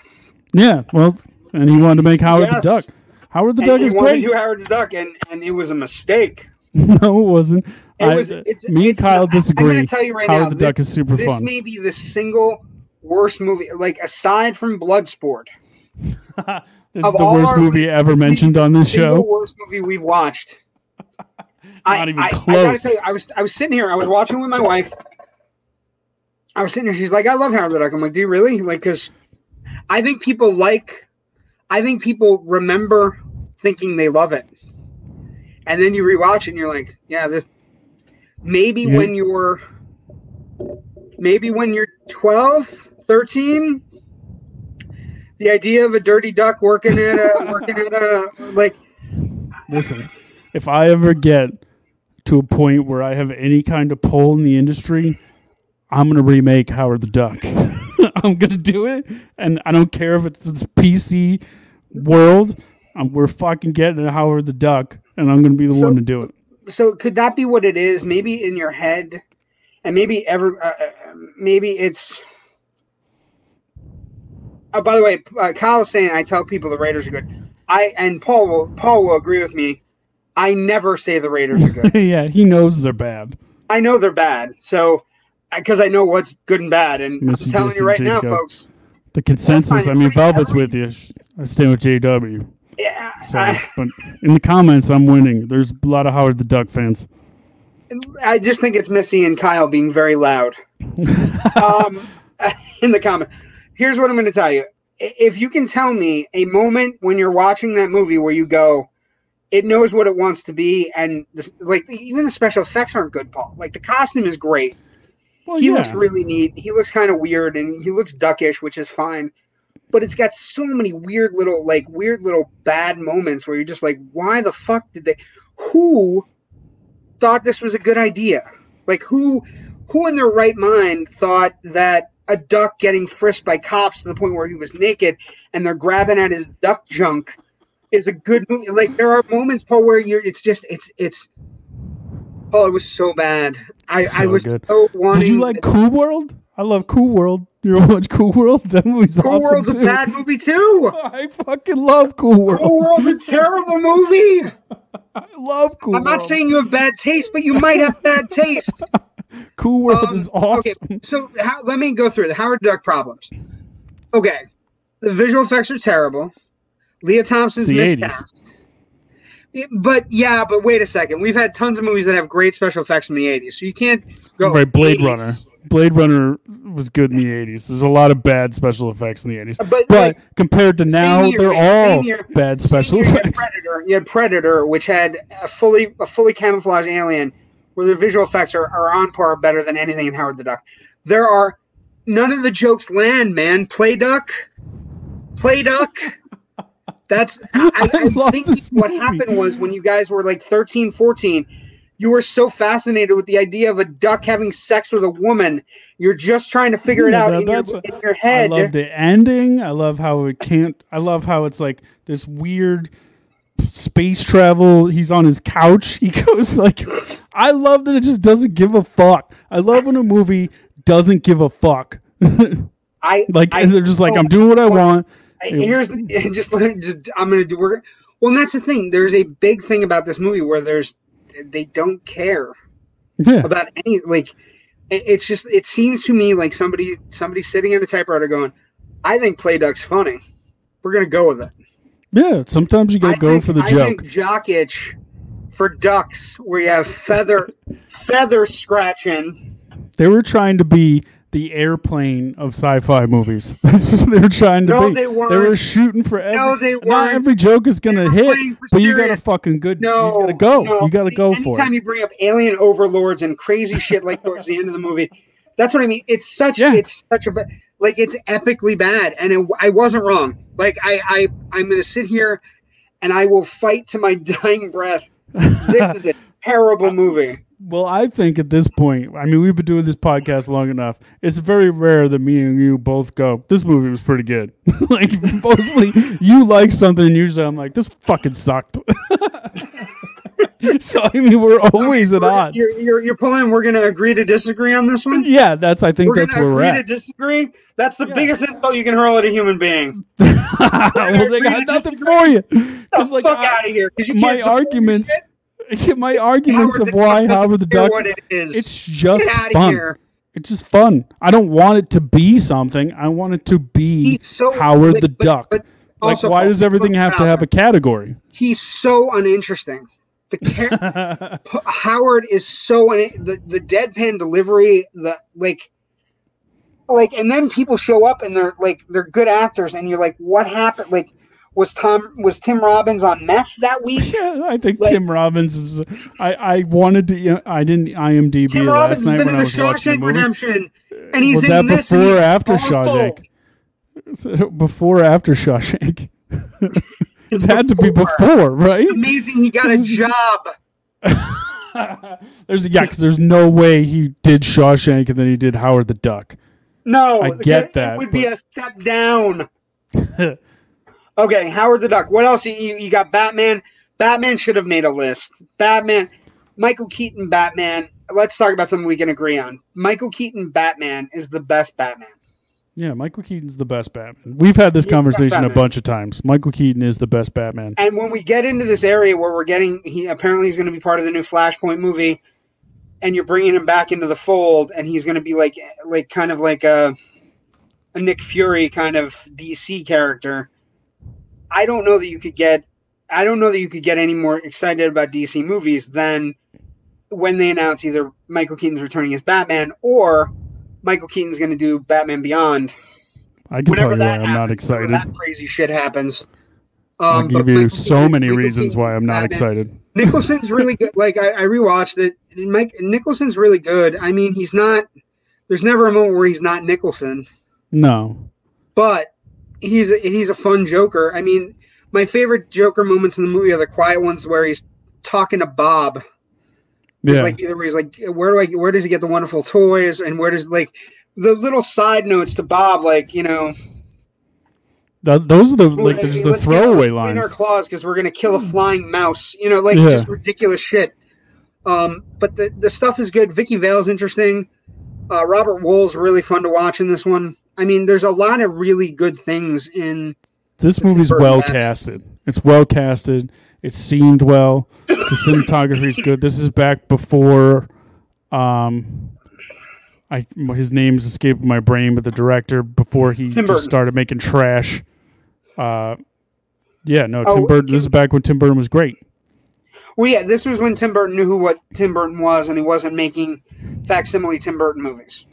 Yeah, well, and he wanted to make Howard Yes. the Duck. Howard the And Duck he is wanted great. to do Howard the Duck, and, and it was a mistake. no, it wasn't. It I, was. It's, me and Kyle not- I'm going to tell you right Howard now. the this, Duck is super this fun. This may be the single worst movie, like aside from Bloodsport. this is the worst our movie ever this may be mentioned on this single show. Worst movie we've watched. I, Not even I, I gotta close. tell you, I was I was sitting here. I was watching with my wife. I was sitting here. She's like, "I love Howard the Duck." I'm like, "Do you really?" Like, because I think people like. I think people remember thinking they love it, and then you rewatch it and you're like, "Yeah, this." Maybe Yeah. when you're. Maybe when you're 12, 13, the idea of a dirty duck working at a working at a like Listen, if I ever get to a point where I have any kind of pull in the industry, I'm gonna remake Howard the Duck. I'm gonna do it, and I don't care if it's this PC world. Um, we're fucking getting a Howard the Duck, and I'm gonna be the So- one to do it. So could that be what it is maybe in your head and maybe ever uh, uh, maybe it's oh by the way uh, kyle was saying i tell people the raiders are good i and paul will paul will agree with me i never say the raiders are good yeah, he knows they're bad. i know they're bad so because I know what's good and bad, and Missy I'm telling Dissy you right now, folks. The consensus. I mean, Velvet's with you. I stand with JW. So, I, but in the comments, I'm winning. There's a lot of Howard the Duck fans. I just think it's Missy and Kyle being very loud. um, in the comment, here's what I'm going to tell you. If you can tell me a moment when you're watching that movie where you go, it knows what it wants to be, and this, like even the special effects aren't good, Paul. Like the costume is great. Well, he yeah. looks really neat. He looks kind of weird and he looks duckish, which is fine. But it's got so many weird little, like weird little bad moments where you're just like, why the fuck did they? Who thought this was a good idea? Like who, who in their right mind thought that a duck getting frisked by cops to the point where he was naked and they're grabbing at his duck junk is a good movie? Like there are moments, Paul, where you're. It's just, it's, it's. Oh, it was so bad. I, I So was good. so wanting. Did you like Cool World? I love Cool World. You ever watch Cool World? That movie's Cool awesome World's too. a bad movie too. I fucking love Cool World. Cool World's a terrible movie. I love Cool World. I'm not World. saying you have bad taste, but you might have bad taste. Cool World Um, is awesome. Okay, so how, let me go through the Howard Duck problems. Okay, the visual effects are terrible. Lea Thompson's 80s. miscast. Yeah, But yeah, but wait a second. We've had tons of movies that have great special effects from the 80s, so you can't go right, Blade 80s. Runner. Blade Runner was good in the 80s. There's a lot of bad special effects in the 80s. But, But like, compared to now, year, they're all year. bad special year, you effects. Predator, you had Predator, which had a fully a fully camouflaged alien, where the visual effects are, are on par better than anything in Howard the Duck. There are none of the jokes land, man. Play duck, play duck. That's I, I, I think what movie. happened was when you guys were like 13, 14, you were so fascinated with the idea of a duck having sex with a woman. You're just trying to figure it out that- in, your, a- in your I love the ending. I love how it can't. I love how it's like this weird space travel. He's on his couch. He goes like, I love that it just doesn't give a fuck. I love when a movie doesn't give a fuck. I like I, they're just like, I'm doing what I want. I- here's just, just I'm gonna do we're well and that's the thing there's a big thing about this movie where there's they don't care Yeah, about any like it's just it seems to me like somebody somebody sitting at a typewriter going I think Play Duck's funny we're gonna go with it yeah. Sometimes you gotta I go think, for the I joke. think jock itch for ducks where you have feather feather scratching They were trying to be the airplane of sci-fi movies. That's what they were trying to No, be. they weren't. were shooting for every. No, they weren't. Not every joke is gonna hit, but you got a fucking good. No, you gotta go. no. You gotta go for Anytime it. you bring up alien overlords and crazy shit like towards the end of the movie, that's what I mean. It's such, Yeah. it's such a, like it's epically bad, and it, I wasn't wrong. Like I, I, I'm gonna sit here, and I will fight to my dying breath. This is a terrible movie. Well, I think at this point, I mean, we've been doing this podcast long enough. It's very rare that me and you both go, "This movie was pretty good." like mostly, you like something, and usually I'm like, "This fucking sucked." so I mean, we're always at odds. You're, you're, you're pulling. We're gonna agree to disagree on this one. Yeah, that's. I think We're that's where we're agree to disagree. That's the Yeah. biggest insult you can hurl at a human being. well, they got to nothing disagree. for you. The 'Cause, like, fuck I- out of here! you my arguments. My arguments Howard of why Duck Howard the Duck, What it is. it's just Get fun. here. It's just fun. I don't want it to be something. I want it to be so Howard the but- Duck. but like, why does everything have to have a category? He's so uninteresting. The P- Howard is so un- the the deadpan delivery. The like, like, and then people show up and they're like they're good actors, and you're like, what happened? Like, was Tom was Tim Robbins on meth that week? Yeah, I think Like- Tim Robbins was. I, I wanted to. You know, I didn't IMDb Tim it Robbins last night when I was watching the Shawshank movie. Redemption, and he's Was in that before or after. Shawshank? Before or after Shawshank? It's it had to be before, right? Amazing, he got a job. there's yeah, because there's no way he did Shawshank and then he did Howard the Duck. No, I get it, that, It would be a step down. Okay, Howard the Duck. What else? You, you got Batman. Batman should have made a list. Batman, Michael Keaton, Batman. Let's talk about something we can agree on. Michael Keaton, Batman is the best Batman. Yeah, Michael Keaton's the best Batman. We've had this He's conversation a bunch of times. Michael Keaton is the best Batman. And when we get into this area where we're getting, he apparently he's going to be part of the new Flashpoint movie. and you're bringing him back into the fold, and he's going to be like like kind of like a a Nick Fury kind of DC character. I don't know that you could get. I don't know that you could get any more excited about DC movies than when they announce either Michael Keaton's returning as Batman or Michael Keaton's going to do Batman Beyond. I can tell you why I'm not excited. That crazy shit happens. I'll Um, give you Michael so Keaton- many Michael reasons Keaton why I'm not Batman- excited. Nicholson's really good. Like I, I rewatched it. and Mike Nicholson's really good. I mean, he's not. There's never a moment where he's not Nicholson, No. but he's a, he's a fun Joker. I mean, my favorite Joker moments in the movie are the quiet ones where he's talking to Bob. Yeah. Like either where he's like, where do I? Where does he get the wonderful toys? And where does like the little side notes to Bob? Like you know, Th- those are the like Let's there's get- the let's throwaway clean our lines. claws because we're gonna kill a flying mouse. You know, like Yeah. just ridiculous shit. Um, but the the stuff is good. Vicki Vale's interesting. Uh, Robert Wuhl's really fun to watch in this one. I mean, there's a lot of really good things in. This movie's well casted. It's well casted. It's seamed well. The cinematography is good. This is back before, um, I his name's escaping my brain, but the director before he Tim just Burton. started making trash. Uh, yeah, no, Oh, Tim Burton. This is back when Tim Burton was great. Well, yeah, this was when Tim Burton knew who what Tim Burton was, and he wasn't making facsimile Tim Burton movies.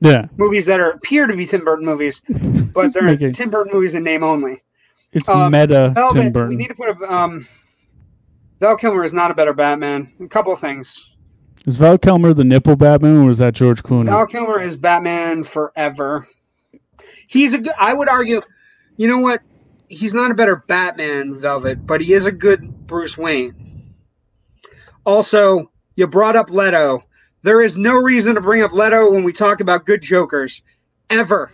Yeah, Movies that are appear to be Tim Burton movies, but they're Making- Tim Burton movies in name only. it's Um, meta Velvet, Tim we Burton. need to put a um. Val Kilmer is not a better Batman. A couple of things. Is Val Kilmer the nipple Batman, or was that George Clooney? Val Kilmer is Batman forever. He's a good. I would argue. You know what? He's not a better Batman, Velvet, but he is a good Bruce Wayne. Also, you brought up Leto. There is no reason to bring up Leto when we talk about good Jokers, ever.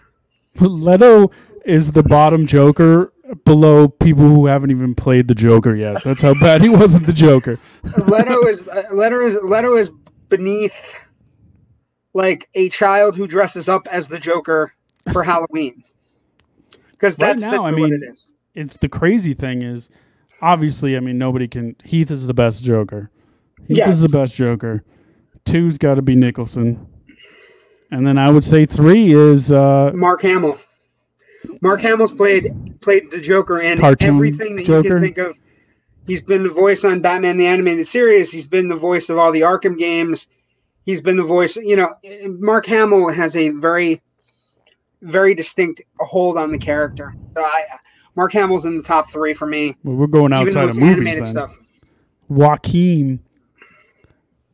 Leto is the bottom Joker below people who haven't even played the Joker yet. That's how bad he wasn't the Joker. Leto is uh, Leto is Leto is beneath like a child who dresses up as the Joker for Halloween. Because Right that's now, simply I what mean- it is. It's the crazy thing is, obviously, I mean, nobody can. Heath is the best Joker. Heath Yes. is the best Joker. Two's got to be Nicholson, and then I would say three is uh, Mark Hamill. Mark Hamill's played played the Joker and everything that you Joker? can think of. He's been the voice on Batman the Animated Series. He's been the voice of all the Arkham games. He's been the voice. You know, Mark Hamill has a very, very distinct hold on the character. So I, Mark Hamill's in the top three for me. well, we're going outside of movies. Then stuff. Joaquin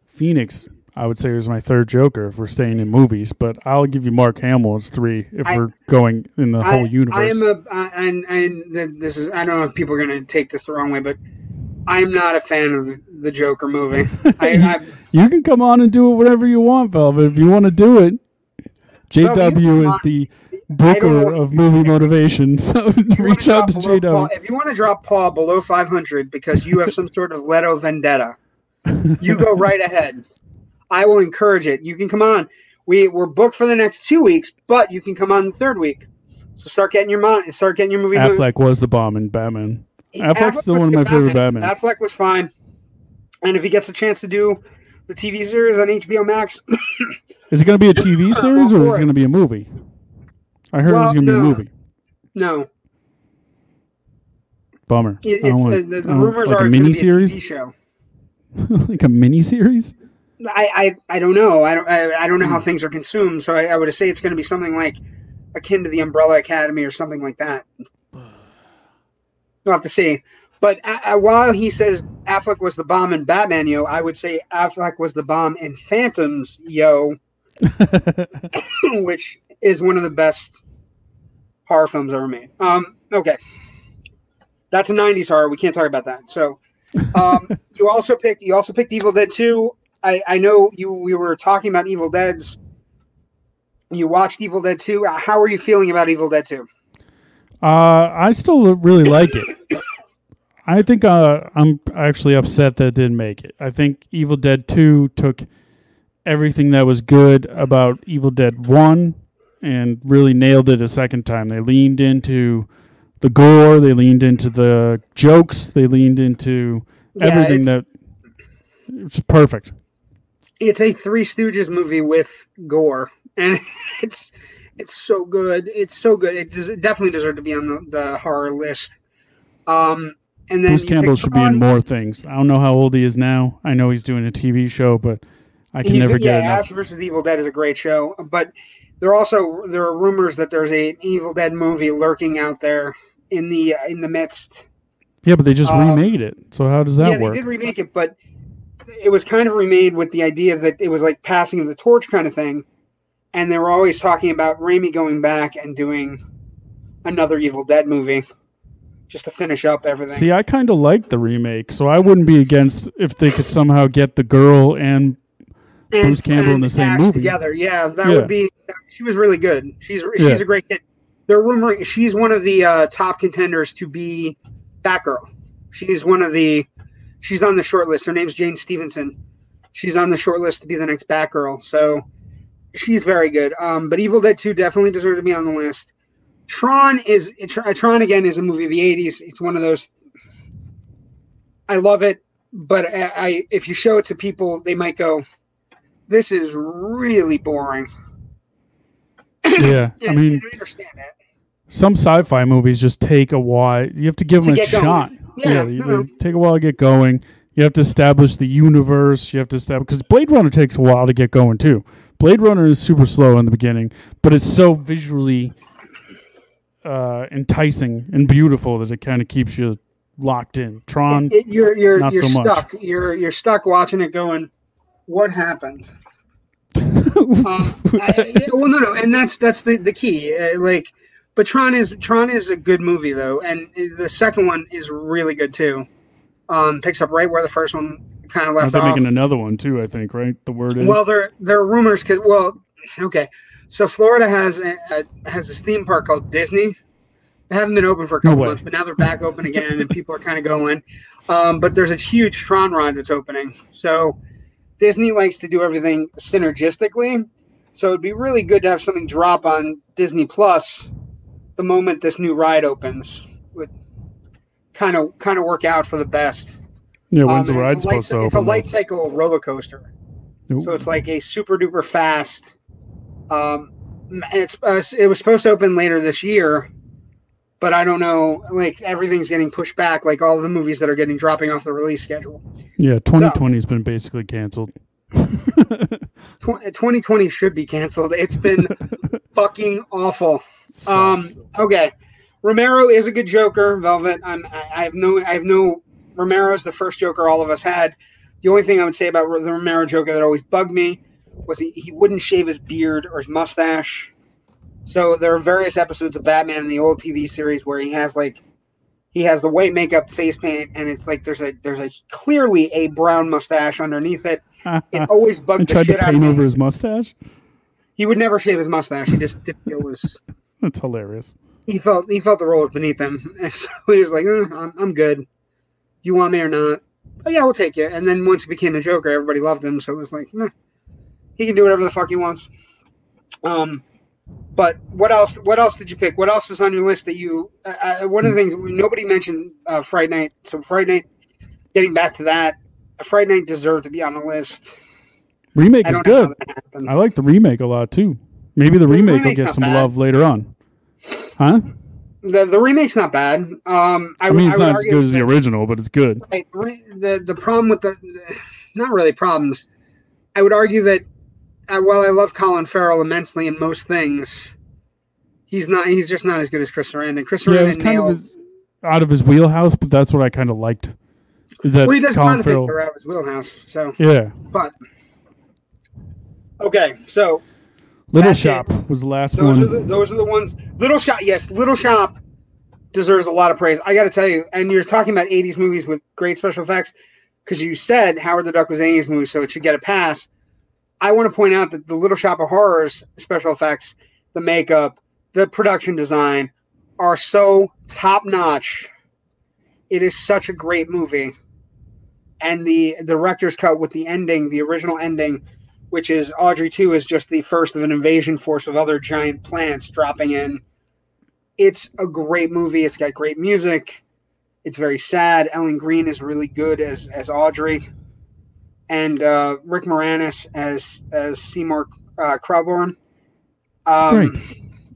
Phoenix, I would say, is my third Joker if we're staying in movies. But I'll give you Mark Hamill as three if I- we're going in the I, whole I universe. am a, I- and and this is I don't know if people are going to take this the wrong way, but I'm not a fan of the, Joker movie. I, I, You can come on and do it whatever you want, Velvet. If you want to do it, JW is the I booker of movie motivation. So you reach out to below Paul- JW. if you want to drop Paul below 500 because you have some sort of Leto vendetta, you go right ahead. I will encourage it. You can come on. We we're booked for the next two weeks, but you can come on the third week. So start getting your mind, start getting your movie. Affleck was the bomb in Batman. Affleck's Affleck still one of my good favorite Batman. Batmans. Affleck was fine, and if he gets a chance to do the TV series on HBO Max, Is it going to be a TV series or is it going to be a movie? I heard it was going to be a no. movie. no, Bummer. it, it's want- uh, the, the rumors like are a mini be a TV series, show. like a mini series. I, I, I don't know. I don't I, I don't know how Hmm. things are consumed, so I, I would say it's going to be something like akin to the Umbrella Academy or something like that. We'll have to see. But uh, uh, while he says Affleck was the bomb in Batman, yo, I would say Affleck was the bomb in Phantoms, yo, which is one of the best horror films ever made. Um, okay, that's a '90s horror. We can't talk about that. So, um, you also picked you also picked Evil Dead Two. I, I know you we were talking about Evil Dead's. You watched Evil Dead Two. Uh, How are you feeling about Evil Dead Two? Uh, I still really like it. I think uh, I'm actually upset that it didn't make it. I think Evil Dead 2 took everything that was good about Evil Dead 1 and really nailed it a second time. They leaned into the gore, they leaned into the jokes, they leaned into Yeah, everything it's- that it was perfect. It's a Three Stooges movie with gore, and it's it's so good. It's so good. It, des- it definitely deserved to be on the, the horror list. Um, and then Bruce Campbell should be in more things. I don't know how old he is now. I know he's doing a TV show, but I can He's- never get yeah, enough. Ash versus Evil Dead is a great show, but there are also there are rumors that there's a Evil Dead movie lurking out there in the in the midst. Yeah, but they just um, remade it. So how does that yeah, work? they did remake it, but it was kind of remade with the idea that it was like passing of the torch kind of thing, and they were always talking about Raimi going back and doing another Evil Dead movie just to finish up everything. See, I kind of like the remake, so I wouldn't be against if they could somehow get the girl and and, Bruce Campbell in the same movie. together. Yeah, that Yeah. would be. She was really good. She's she's Yeah. a great kid. They're rumoring she's one of the uh, top contenders to be Batgirl. She's one of the. She's on the short list. Her name's Jane Stevenson. She's on the short list to be the next Batgirl. So she's very good. Um, but Evil Dead Two definitely deserves to be on the list. Tron is Tron again is a movie of the '80s. It's one of those. I love it, but I, I if you show it to people, they might go, "This is really boring." yeah. I mean, I understand that. some sci-fi movies just take a while. You have to give To them a shot. going. Yeah, you- no. they take a while to get going. You have to establish the universe. You have to establish because Blade Runner takes a while to get going too. Blade Runner is super slow in the beginning, but it's so visually uh, enticing and beautiful that it kind of keeps you locked in. Tron, It- you're you're not you're so much. stuck. You're you're stuck watching it, going, "What happened?" um, I, well, no, no, and that's that's the the key. Uh, like, but Tron is Tron is a good movie though, and the second one is really good too. Um, picks up right where the first one kind of left off. making another one too? I think right. The word is Well, there there are rumors because well, okay, so Florida has a, a, has this theme park called Disney. They haven't been open for a couple way. months, but now they're back open again, and people are kind of going. Um, but there's a huge Tron ride that's opening, so Disney likes to do everything synergistically. So it'd be really good to have something drop on Disney Plus the moment this new ride opens. Would kind of kind of work out for the best. yeah. When's Um, the ride a light, supposed to open? It's a though? light cycle roller coaster. So it's like a super duper fast. Um, it's uh, it was supposed to open later this year, but I don't know. Like everything's getting pushed back. Like all the movies that are getting dropping off the release schedule. yeah, 2020 has been basically canceled. 2020 should be canceled. It's been fucking awful. Um, okay, Romero is a good Joker. Velvet. I'm. I have no. I have no. Romero's the first Joker all of us had. The only thing I would say about the Romero Joker that always bugged me was he, he wouldn't shave his beard or his mustache. So there are various episodes of Batman in the old TV series where he has like he has the white makeup face paint and it's like there's a there's a clearly a brown mustache underneath it. It always bugged the tried to shit out of paint me. over his mustache. He would never shave his mustache. He just didn't feel it was That's hilarious. he felt he felt the role was beneath him. And so he was like, "Eh, I'm, I'm good. Do you want me or not? Oh yeah, we'll take you. And then once he became the Joker, everybody loved him. So it was like, nah, he can do whatever the fuck he wants. Um, but what else? What else did you pick? What else was on your list that you? Uh, uh, one of the things nobody mentioned uh, Fright Night. So Fright Night. Getting back to that, Fright Night deserved to be on the list. Remake is good. how that happened. I like the remake a lot too. Maybe the The remake will get some bad. love later on. Huh? The, the remake's not bad. Um, I, I mean, it's I not as good as the original, but it's good. Right, the the problem with the not really problems. I would argue that uh, while I love Colin Farrell immensely in most things, he's not. He's just not as good as Chris Sarandon. Chris Yeah, Sarandon kind nailed. of out of his wheelhouse, but that's what I kind of liked. That well, he does Colin kind of think Farrell? they're out of his wheelhouse. So, Yeah, but okay, so Little That's it. Shop was the last those one. are the, those are the ones. Little Shop, yes, Little Shop deserves a lot of praise. I got to tell you, and you're talking about '80s movies with great special effects because you said Howard the Duck was an '80s movie, so it should get a pass. I want to point out that the Little Shop of Horrors special effects, the makeup, the production design are so top notch. It is such a great movie, and the director's cut with the ending, the original ending which is Audrey 2 is just the first of an invasion force of other giant plants dropping in. It's a great movie. It's got great music. It's very sad. Ellen Greene is really good as as Audrey. and uh, Rick Moranis as as Seymour uh, Krelborn. Um, great.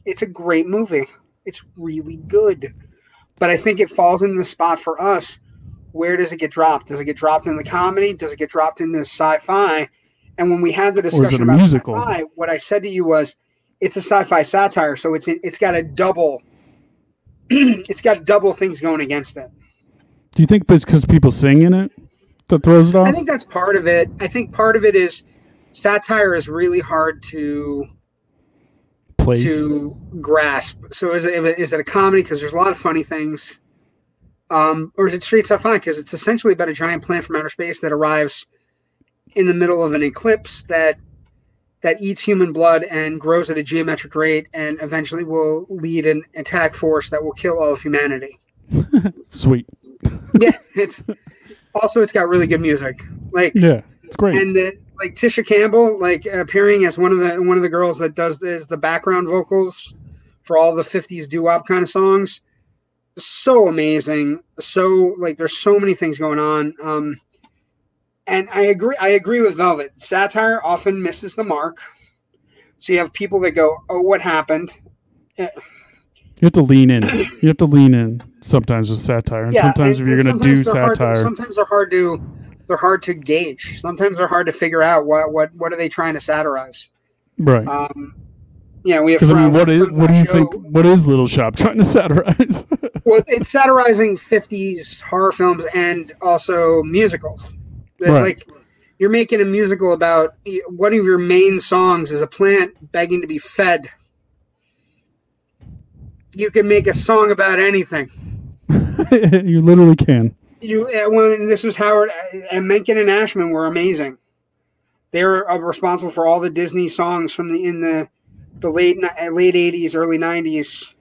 It's a great movie. It's really good, but I think it falls into the spot for us. Where does it get dropped? Does it get dropped in the comedy? Does it get dropped in the sci-fi? And when we had the discussion about musical? sci-fi, what I said to you was, it's a sci-fi satire, so it's it's got a double. it's got double things going against it. Do you think it's because people sing in it that throws it off? I think that's part of it. I think part of it is satire is really hard to Place. to grasp. So is it is it a comedy because there's a lot of funny things, um, or is it straight sci-fi because it's essentially about a giant plant from outer space that arrives in the middle of an eclipse that that eats human blood and grows at a geometric rate and eventually will lead an attack force that will kill all of humanity. Sweet. yeah, it's also it's got really good music. Like Yeah, it's great. and uh, like Tisha Campbell, like appearing as one of the one of the girls that does is the background vocals for all the '50s doo wop kind of songs. So amazing. So like, there's so many things going on. Um, and I agree. I agree with Velvet. Satire often misses the mark. So you have people that go, "Oh, what happened?" you have to lean in. You have to lean in sometimes with satire. And sometimes and- if you're going to do sometimes they're hard to- satire, sometimes they're hard to they're hard to gauge. Sometimes they're hard to figure out what what what are they trying to satirize. right? Um, know, we have. Because I mean, what is what do you the think? What is Little Shop trying to satirize? Well, it's satirizing '50s horror films and also musicals. Right. Like you're making a musical about one of your main songs is a plant begging to be fed. You can make a song about anything. you literally can. You uh, when this was Howard uh, and Menken and Ashman were amazing. They were uh, responsible for all the Disney songs from the in the the late late '80s, early '90s.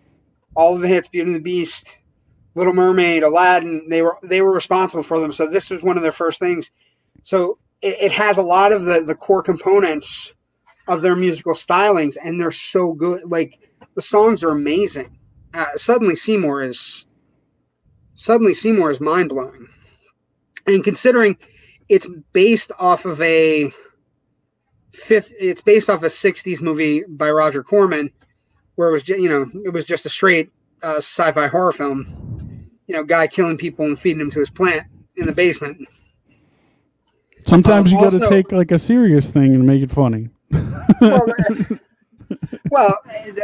All of the hits, Beauty and the Beast, Little Mermaid, Aladdin. They were they were responsible for them. So this was one of their first things. So it, it has a lot of the the core components of their musical stylings, and they're so good. Like the songs are amazing. Uh, Suddenly Seymour is Suddenly Seymour is mind blowing. And considering it's based off of a fifth it's based off a 60s movie by Roger Corman where it was you know it was just a straight uh, sci-fi horror film you know guy killing people and feeding them to his plant in the basement Sometimes Um, you got to take like a serious thing and make it funny. well, well,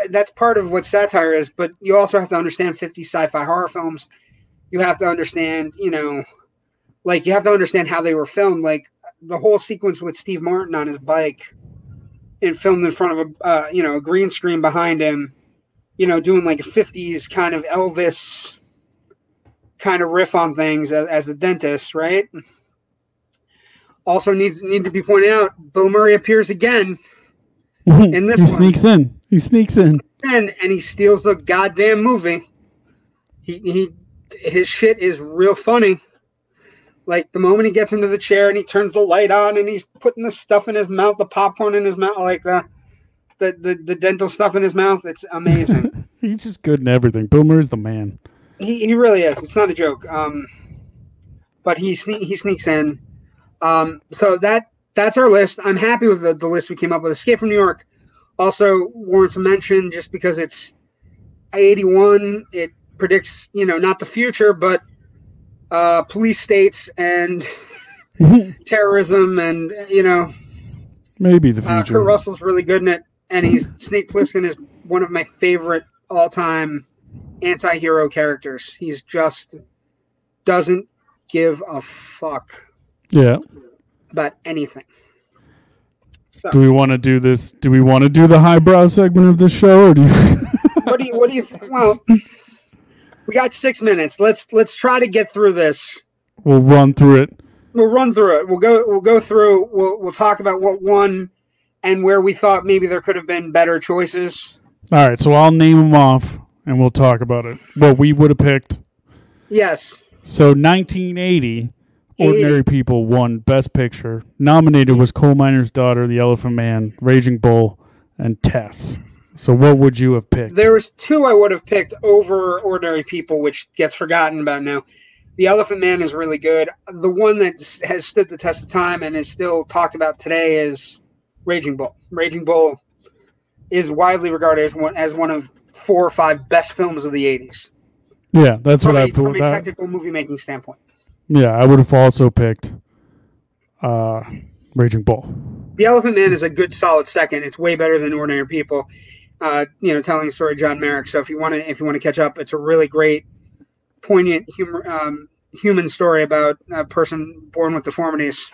that's part of what satire is, but you also have to understand 50 sci-fi horror films. You have to understand, you know, like you have to understand how they were filmed. Like the whole sequence with Steve Martin on his bike and filmed in front of a, uh, you know, a green screen behind him, you know, doing like a 50s kind of Elvis kind of riff on things as, as a dentist, right? Also needs need to be pointed out, Bill Murray appears again In this he one- sneaks in. He sneaks in. and and he steals the goddamn movie. He he his shit is real funny. Like the moment he gets into the chair and he turns the light on and he's putting the stuff in his mouth, the popcorn in his mouth, like the the the, the dental stuff in his mouth. It's amazing. He's just good in everything. Murray's the man. He, he really is. It's not a joke. Um, but he sne- he sneaks in. Um, so that that's our list. I'm happy with the, the list we came up with. Escape from New York also warrants a mention just because it's 81. It predicts you know not the future but uh, police states and terrorism and you know Maybe the uh, future. Kurt Russell's really good in it, and he's Snake Plissken is one of my favorite all-time anti-hero characters. He's just doesn't give a fuck yeah. about anything. So, Do we want to do this? Do we want to do the highbrow segment of the show, or do you? what do you what do you think? Well, we got six minutes. Let's let's try to get through this. we'll run through it. We'll run through it. We'll go we'll go through. We'll we'll talk about what won and where we thought maybe there could have been better choices. All right, so I'll name them off, and we'll talk about it. What we would have picked. Yes. So 1980, Ordinary People won Best Picture. Nominated was Coal Miner's Daughter, The Elephant Man, Raging Bull, and Tess. So what would you have picked? There was two I would have picked over ordinary people, which gets forgotten about now. The Elephant Man is really good. The one that has stood the test of time and is still talked about today is Raging Bull. Raging Bull is widely regarded as one as one of four or five best films of the '80s Yeah, that's from, what a, I from a technical movie making standpoint. yeah, I would have also picked uh, Raging Bull. The Elephant Man is a good, solid second. It's way better than Ordinary People. Uh, you know, telling the story of John Merrick. So if you want to, if you want to catch up, it's a really great, poignant, humor, um, human story about a person born with deformities.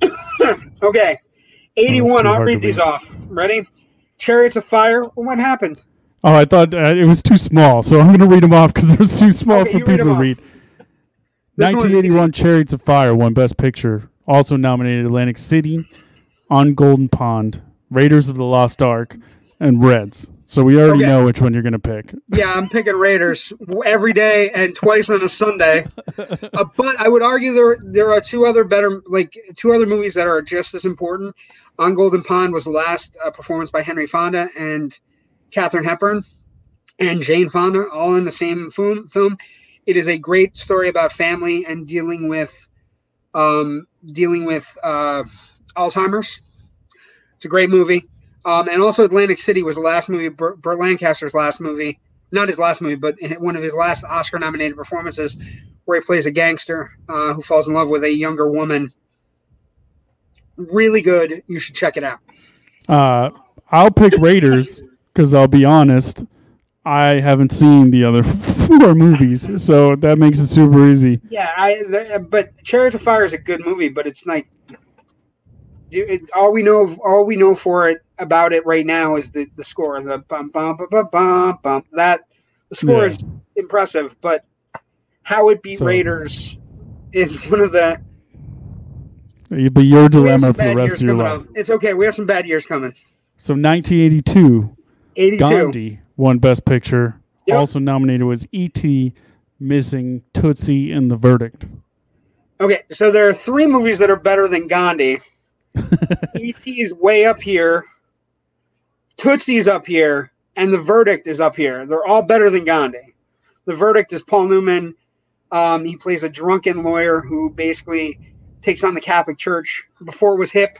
okay, eighty-one. too I'll read these read. off. Ready? Chariots of Fire. What happened? Oh, I thought uh, it was too small, so I'm going to read them off because they're too small Okay, for people read to read. This 1981 Chariots of Fire won Best Picture. Also nominated Atlantic City, On Golden Pond, Raiders of the Lost Ark, and Reds. So we already Okay. know which one you're going to pick. Yeah, I'm picking Raiders every day and twice on a Sunday. Uh, but I would argue there there are two other better like two other movies that are just as important. On Golden Pond was the last uh, performance by Henry Fonda and Katharine Hepburn and Jane Fonda, all in the same film. Film. It is a great story about family and dealing with um, dealing with uh, Alzheimer's. It's a great movie. Um, and also Atlantic City was the last movie, Burt, Burt Lancaster's last movie, not his last movie, but one of his last Oscar-nominated performances, where he plays a gangster uh, who falls in love with a younger woman. Really good. You should check it out. Uh, I'll pick Raiders because I'll be honest, I haven't seen the other four movies, so that makes it super easy. Yeah, I. But Chariots of Fire is a good movie, but it's like it, all we know. All we know for it about it right now is the the score, the bum bum bum bum bum bum. That the score Yeah. is impressive, but how it beat So- Raiders is one of the But your dilemma for the rest of your life. up. It's okay. We have some bad years coming. So 1982, 82. Gandhi won Best Picture. Yep. Also nominated was E.T., Missing, Tootsie, and The Verdict. Okay, so there are three movies that are better than Gandhi. E.T. is way up here. Tootsie's up here, and The Verdict is up here. They're all better than Gandhi. The Verdict is Paul Newman. Um, he plays a drunken lawyer who basically takes on the Catholic Church before it was hip.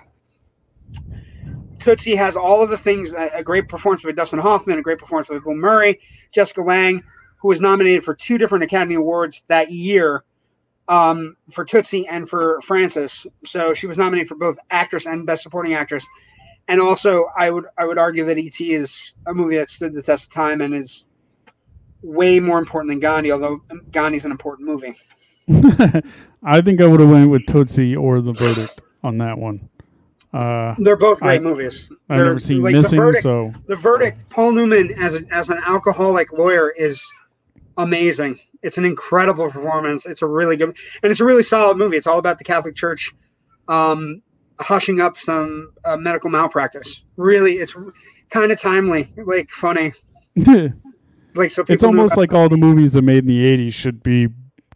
Tootsie has all of the things a, great performance by Dustin Hoffman, a great performance by Bill Murray, Jessica Lange, who was nominated for two different Academy Awards that year um, for Tootsie and for Frances. So she was nominated for both actress and best supporting actress. And also, I would I would argue that E.T. is a movie that stood the test of time and is way more important than Gandhi. Although Gandhi's an important movie. I think I would have went with Tootsie or The Verdict on that one. Uh, They're both great I- movies. I've They're- never seen like, the Missing, verdict, so the verdict. Paul Newman as a, as an alcoholic lawyer is amazing. It's an incredible performance. It's a really good and it's a really solid movie. It's all about the Catholic Church um, hushing up some uh, medical malpractice. Really, it's kind of timely, like funny, like so. It's almost like all the movies that made in the 80s should be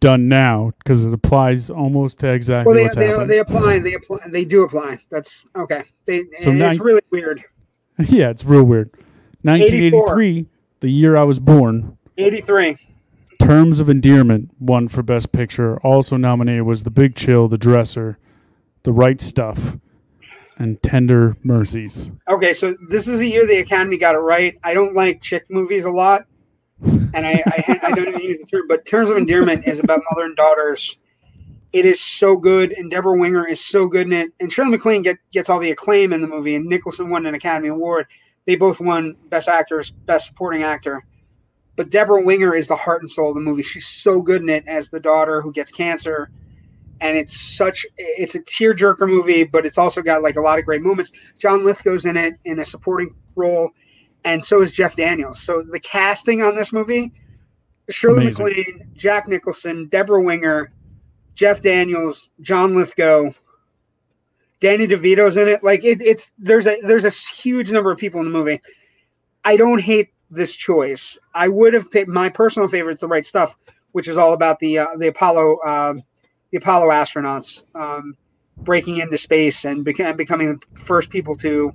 done now because it applies almost to exactly well, they, what's they, happening. they apply. They apply. They do apply. That's okay. They, So it's nine- really weird. yeah, it's real weird. 1983, the year I was born, Eighty three. Terms of Endearment won for Best Picture. Also nominated was The Big Chill, The Dresser, The Right Stuff, and Tender Mercies. Okay, so this is a year the Academy got it right. I don't like chick movies a lot, and I I, I don't even use the term. But Terms of Endearment is about mother and daughters. It is so good, and Debra Winger is so good in it. And Shirley MacLaine get, gets all the acclaim in the movie, and Nicholson won an Academy Award. They both won Best Actors, Best Supporting Actor. But Debra Winger is the heart and soul of the movie. She's so good in it as the daughter who gets cancer, and it's such it's a tearjerker movie, but it's also got like a lot of great moments. John Lithgow's in it in a supporting role, and so is Jeff Daniels. So the casting on this movie: Shirley Amazing. MacLaine, Jack Nicholson, Debra Winger, Jeff Daniels, John Lithgow, Danny DeVito's in it. Like it, it's there's a there's a huge number of people in the movie. I don't hate this choice. I would have picked my personal favorite, The Right Stuff, which is all about the uh, the Apollo uh, the Apollo astronauts um, breaking into space and beca- becoming the first people to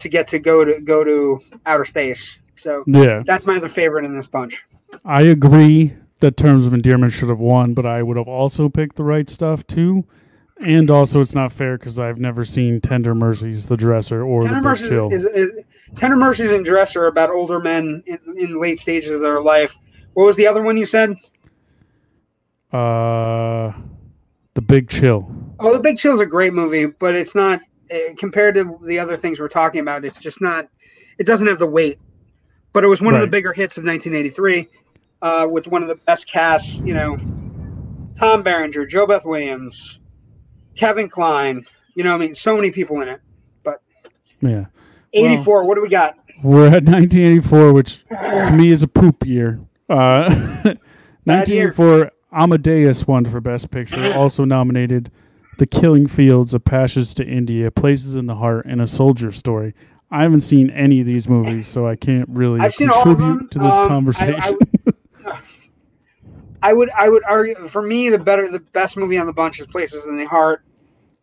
to get to go to go to outer space. So Yeah, that's my other favorite in this bunch. I agree. that Terms of Endearment should have won, but I would have also picked the right stuff too. And also, it's not fair because I've never seen Tender Mercies, The Dresser, or Tender The Big Mercies Chill. is, is Tender Mercies and Dresser are about older men in, in late stages of their life. What was the other one you said? uh, The Big Chill. Oh, The Big Chill is a great movie, but it's not compared to the other things we're talking about. It's just not. It doesn't have the weight. But it was one of the bigger hits of 1983, uh, with one of the best casts. You know, Tom Berenger, JoBeth Williams, Kevin Kline. You know, I mean, so many people in it. But yeah. 84. what do we got? We're at 1984, which to me is a poop year. Uh, 1984, Amadeus won for Best Picture. Also nominated The Killing Fields, A Passage to India, Places in the Heart, and A Soldier Story. I haven't seen any of these movies, so I can't really I've seen all of contribute to this Um, I- I conversation. I would I would argue for me the better the best movie on the bunch is Places in the Heart,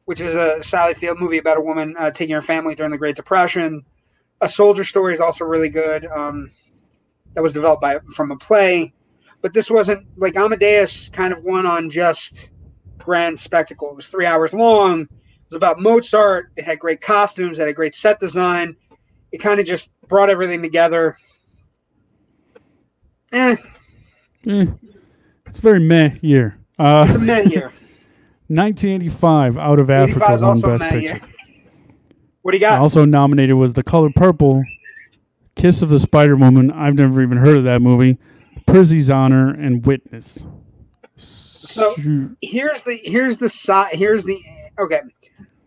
which is a Sally Field movie about a woman uh, taking her family during the Great Depression. A Soldier Story is also really good. Um, that was developed by from a play, but this wasn't like Amadeus kind of won on just grand spectacle. It was three hours long. It was about Mozart. It had great costumes. It had a great set design. It kind of just brought everything together. Eh, Eh, it's a very meh year. Uh, it's a meh year. 1985, Out of Africa won Best Picture. year. What do you got? Also nominated was The Color Purple, Kiss of the Spider Woman. I've never even heard of that movie. Prizzi's Honor and Witness. So- Shoot. here's the here's the side here's the okay.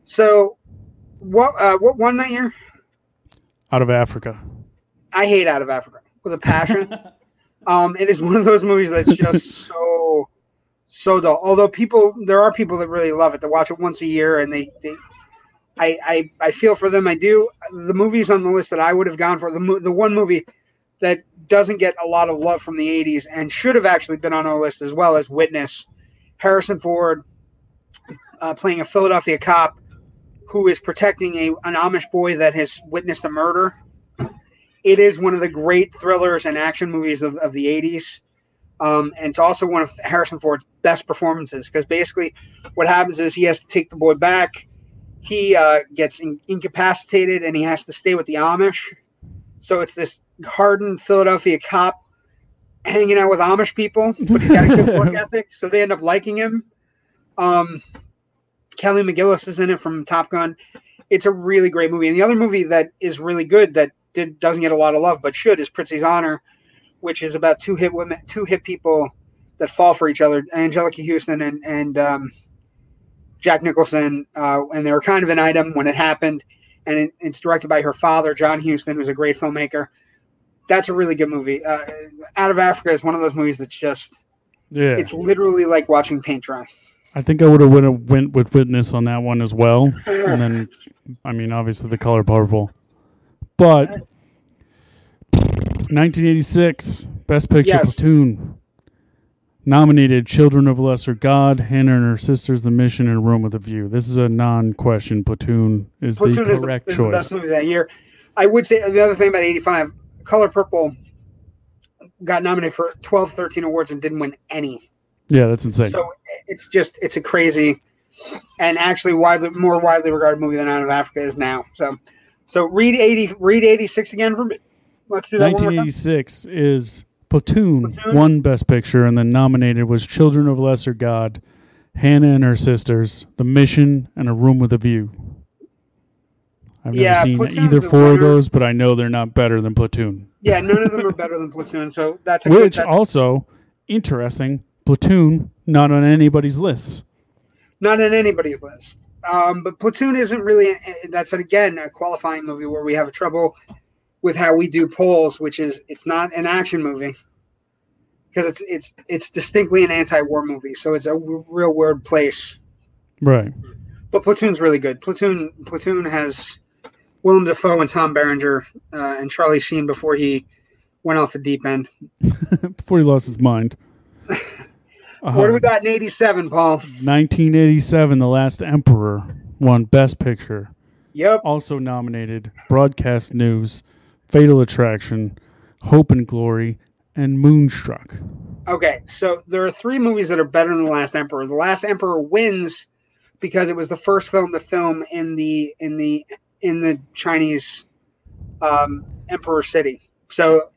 So what uh, what won that year? Out of Africa. I hate Out of Africa with a passion. um, it is one of those movies that's just so so dull. Although people, there are people that really love it. They watch it once a year, and they, they I, I I feel for them. I do. The movies on the list that I would have gone for the the one movie that doesn't get a lot of love from the '80s and should have actually been on our list as well as Witness. Harrison Ford uh, playing a Philadelphia cop who is protecting a an Amish boy that has witnessed a murder it is one of the great thrillers and action movies of, of the 80s. Um, and it's also one of Harrison Ford's best performances because basically what happens is he has to take the boy back. He uh, gets in- incapacitated and he has to stay with the Amish. So it's this hardened Philadelphia cop hanging out with Amish people, but he's got a good work ethic. So they end up liking him. Um, Kelly McGillis is in it from Top Gun. It's a really great movie. And the other movie that is really good that did, doesn't get a lot of love but should is Prizzi's Honor, which is about two hit women, two hit people that fall for each other, Anjelica Huston and and um, Jack Nicholson, uh, and they were kind of an item when it happened. And it, it's directed by her father, John Huston, who's a great filmmaker. That's a really good movie. Uh, Out of Africa is one of those movies that's just Yeah. it's literally like watching paint dry. I think I would have went, went with Witness on that one as well. And then, I mean, obviously The Color Purple. But 1986, Best Picture Yes. Platoon. Nominated Children of Lesser God, Hannah and Her Sisters, The Mission, and Room with a View. This is a non question. Platoon is Platoon the is the, correct is the choice. best movie that year. I would say the other thing about 85, Color Purple got nominated for 12, 13 awards and didn't win any. Yeah, that's insane. So it's just, it's a crazy and actually widely more widely regarded movie than Out of Africa is now. So, so read 80, read 86 again for me. Let's do that one 1986 is Platoon, Platoon? won Best Picture, and then nominated was Children of Lesser God, Hannah and Her Sisters, The Mission, and A Room with a View. I've never Yeah, seen Platoon's either four of those, but I know they're not better than Platoon. Yeah, none of them are better than Platoon. So that's a good, Which that's also interesting. Platoon not on anybody's lists. not on anybody's list. Um, but Platoon isn't really. That's again a qualifying movie where we have trouble with how we do polls, which is it's not an action movie because it's it's it's distinctly an anti-war movie. So it's a w- real weird place. Right. But Platoon's really good. Platoon Platoon has Willem Dafoe and Tom Berenger uh, and Charlie Sheen before he went off the deep end. Before he lost his mind. What do we Uh, got in '87, Paul? 1987, The Last Emperor won Best Picture. Yep. also nominated Broadcast News, Fatal Attraction, Hope and Glory, and Moonstruck. Okay, so there are three movies that are better than The Last Emperor. The Last Emperor wins because it was the first film to film in the in the in the Chinese um, Emperor City. So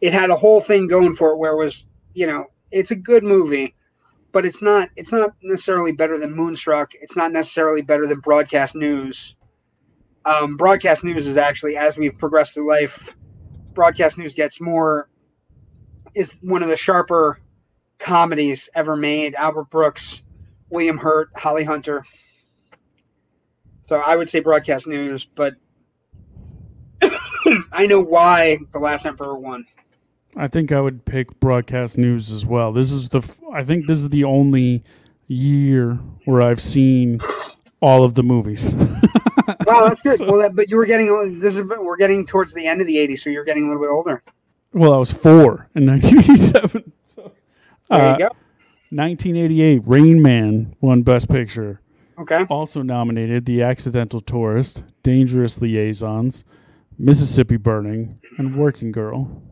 it had a whole thing going for it where it was, you know, it's a good movie, but it's not it's not necessarily better than Moonstruck. It's not necessarily better than Broadcast News. Um, broadcast news is actually, as we've progressed through life, broadcast news gets more is one of the sharper comedies ever made. Albert Brooks, William Hurt, Holly Hunter. So I would say broadcast news, but I know why the Last Emperor won. I think I would pick broadcast news as well. This is the I think this is the only year where I've seen all of the movies. Wow, that's good. So- well, that, but you were getting this is we're getting towards the end of the '80s, so you're getting a little bit older. well, I was four in 1987. So, There uh, you go. 1988, Rain Man won Best Picture. Okay. Also nominated The Accidental Tourist, Dangerous Liaisons, Mississippi Burning, and Working Girl.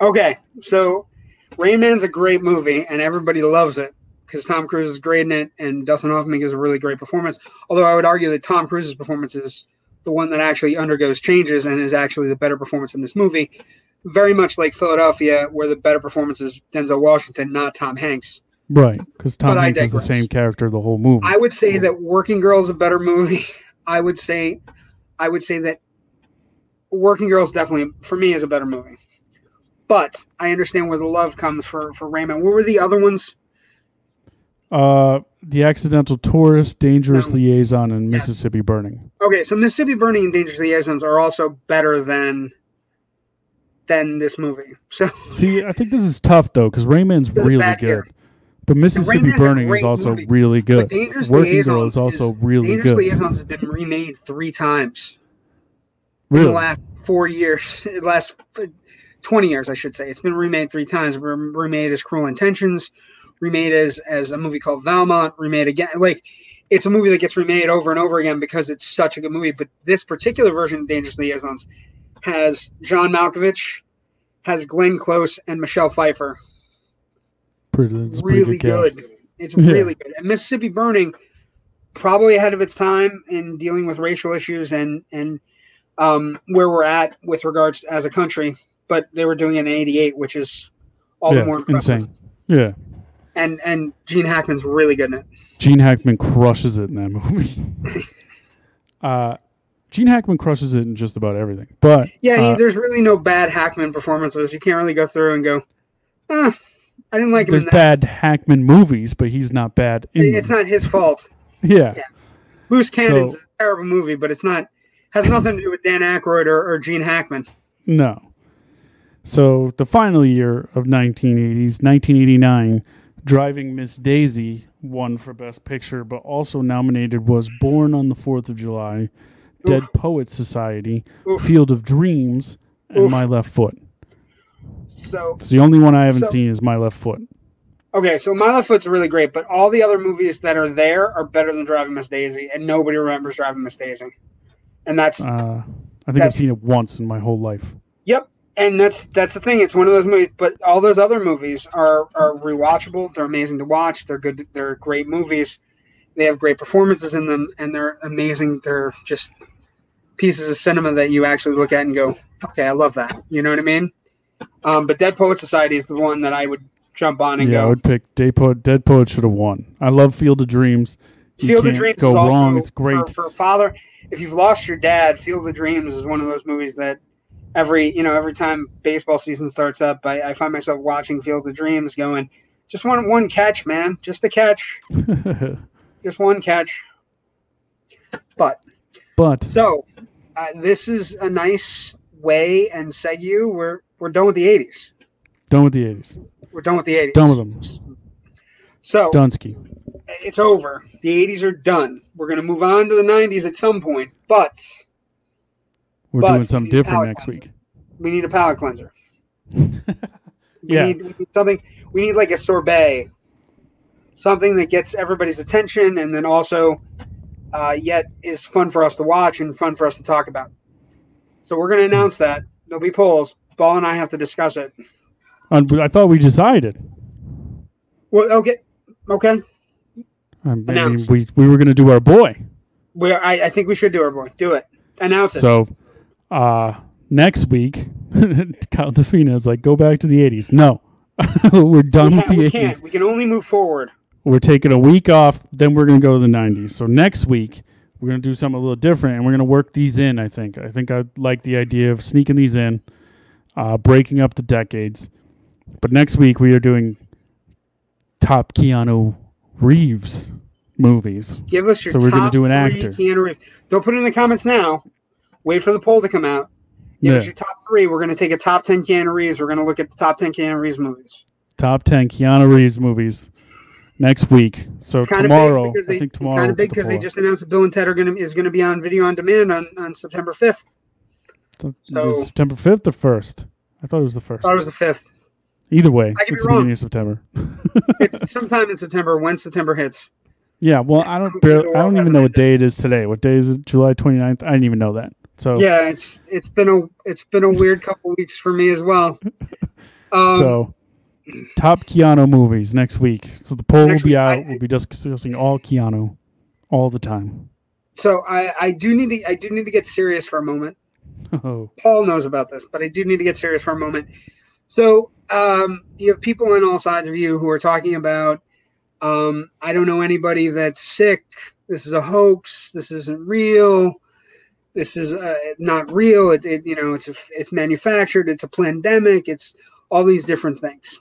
Okay. So, Rain Man's a great movie, and everybody loves it because Tom Cruise is great in it, and Dustin Hoffman gives a really great performance. Although I would argue that Tom Cruise's performance is the one that actually undergoes changes and is actually the better performance in this movie. Very much like Philadelphia, where the better performance is Denzel Washington, not Tom Hanks. Right, because Tom Hanks is the same character the whole movie. I would say that Working Girl is a better movie. I would say, I would say that Working Girl is definitely for me is a better movie. But I understand where the love comes for for Raymond. What were the other ones? uh, the Accidental Tourist, Dangerous No. Liaison, and Mississippi Burning. Okay, so Mississippi Burning and Dangerous Liaisons are also better than than this movie. So See, I think this is tough though, because Rain Man's This is a really good, year. But Mississippi Burning is also movie, really good. Dangerous Working Liaisons Girl is also is- really Dangerous good. Liaisons has been remade three times in the last four years, last twenty years, I should say. It's been remade three times. Remade as Cruel Intentions, remade as as a movie called Valmont, remade again. Like it's a movie that gets remade over and over again because it's such a good movie. But this particular version of Dangerous Liaisons has John Malkovich, has Glenn Close, and Michelle Pfeiffer. Pretty, it's really good. cast. It's Yeah. really good. And Mississippi Burning, probably ahead of its time in dealing with racial issues and and um, where we're at with regards as a country. But they were doing it in '88, which is all Yeah, the more impressive. insane. Yeah, And and Gene Hackman's really good in it. Gene Hackman crushes it in that movie. uh, Gene Hackman crushes it in just about everything. But Yeah, uh, there's really no bad Hackman performances. You can't really go through and go, ah, I didn't like him there's bad Hackman movies, but he's not bad It's them. not his fault. yeah. Yeah. Loose Cannons So- is a terrible movie, but it's not has nothing to do with Dan Aykroyd or, or Gene Hackman. No. So the final year of 1980s, 1989, Driving Miss Daisy won for Best Picture, but also nominated was Born on the Fourth of July, Dead Poets Society, Oof. Field of Dreams, and Oof. My Left Foot. So So the only one I haven't So- seen is My Left Foot. Okay, so My Left Foot's really great, but all the other movies that are there are better than Driving Miss Daisy, and nobody remembers Driving Miss Daisy. And that's Uh, I think I've seen it once in my whole life. yep, and that's that's the thing. It's one of those movies, but all those other movies are are rewatchable. They're amazing to watch. They're good. They're great movies. They have great performances in them, and they're amazing. They're just pieces of cinema that you actually look at and go, "Okay, I love that." You know what I mean? Um, but Dead Poet Society is the one that I would jump on and go. Yeah, I would pick Dead Poet. Dead Poet should have won. I love Field of Dreams. You Field of Dreams go is also wrong. It's great. for, for a father. If you've lost your dad, Field of Dreams is one of those movies that every you know every time baseball season starts up, I, I find myself watching Field of Dreams, going, just one one catch, man, just a catch, just one catch. But but so uh, this is a nice way and segue. We're we're done with the '80s. done with the 80s. We're done with the '80s. Done with them. So Dunsky. it's over. The '80s are done. We're gonna move on to the '90s at some point, but. We're But doing something we different next cleanser. week. we need a palate cleanser. We Yeah. need, we need something. We need like a sorbet, something that gets everybody's attention, and then also, uh, yet is fun for us to watch and fun for us to talk about. So we're going to announce that there'll be polls. Ball and I have to discuss it. Uh, I thought we decided. Well, okay, okay. I mean, Announce. we we were going to do our boy. We I, I think we should do our boy. Do it. Announce it. So, uh, next week, Kyle Defina is like, go back to the '80s. No, we're done we, with the we '80s. can't. We can only move forward. We're taking a week off. Then we're going to go to the '90s. So next week we're going to do something a little different, and we're going to work these in. I think. I think I like the idea of sneaking these in, uh, breaking up the decades. But next week we are doing top Keanu Reeves movies. Give us your So we're gonna do an actor. Keanu Reeves. Don't put it in the comments now. Wait for the poll to come out. Give us your top three. We're going to take a top 10 Keanu Reeves. We're going to look at the top 10 Keanu Reeves movies. top 10 Keanu Reeves movies next week. So tomorrow, because I they, think tomorrow. kind of big put the because they just announced that Bill and Ted are going to is going to be on video on demand on, on September 5th. So- Is September 5th or 1st? I thought it was the 1st. I thought it was the 5th. Either way, I could it's be the wrong. beginning of September. It's sometime in September when September hits. yeah, well, I don't barely, I don't even know what day it is today. What day is it? July 29th? I didn't even know that. So, Yeah, it's it's been a it's been a weird couple weeks for me as well. Um, so top Keanu movies next week. So the poll will be week, out. I- we'll be discussing all Keanu all the time. so I I do need to I do need to get serious for a moment. Oh, Paul knows about this, but I do need to get serious for a moment. So um, you have people on all sides of you who are talking about, um, I don't know anybody that's sick. This is a hoax. This isn't real. This is uh, not real. It, it you know it's a, it's manufactured. It's a pandemic. It's all these different things.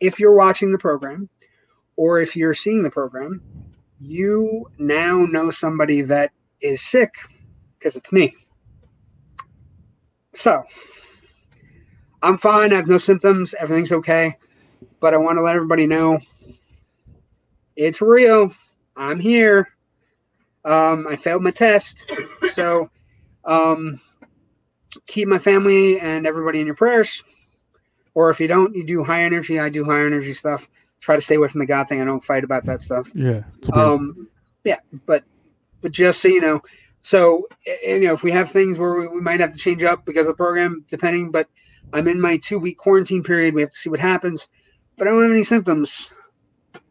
If you're watching the program, or if you're seeing the program, you now know somebody that is sick because it's me. So, I'm fine. I have no symptoms. Everything's okay. But I want to let everybody know it's real. I'm here. Um, I failed my test. So, um, keep my family and everybody in your prayers. Or if you don't, you do high energy. I do high energy stuff. Try to stay away from the God thing. I don't fight about that stuff. yeah. Um, yeah, but but just so you know, so you know if we have things where we, we might have to change up because of the program, depending. But I'm in my two week quarantine period. We have to see what happens. But I don't have any symptoms.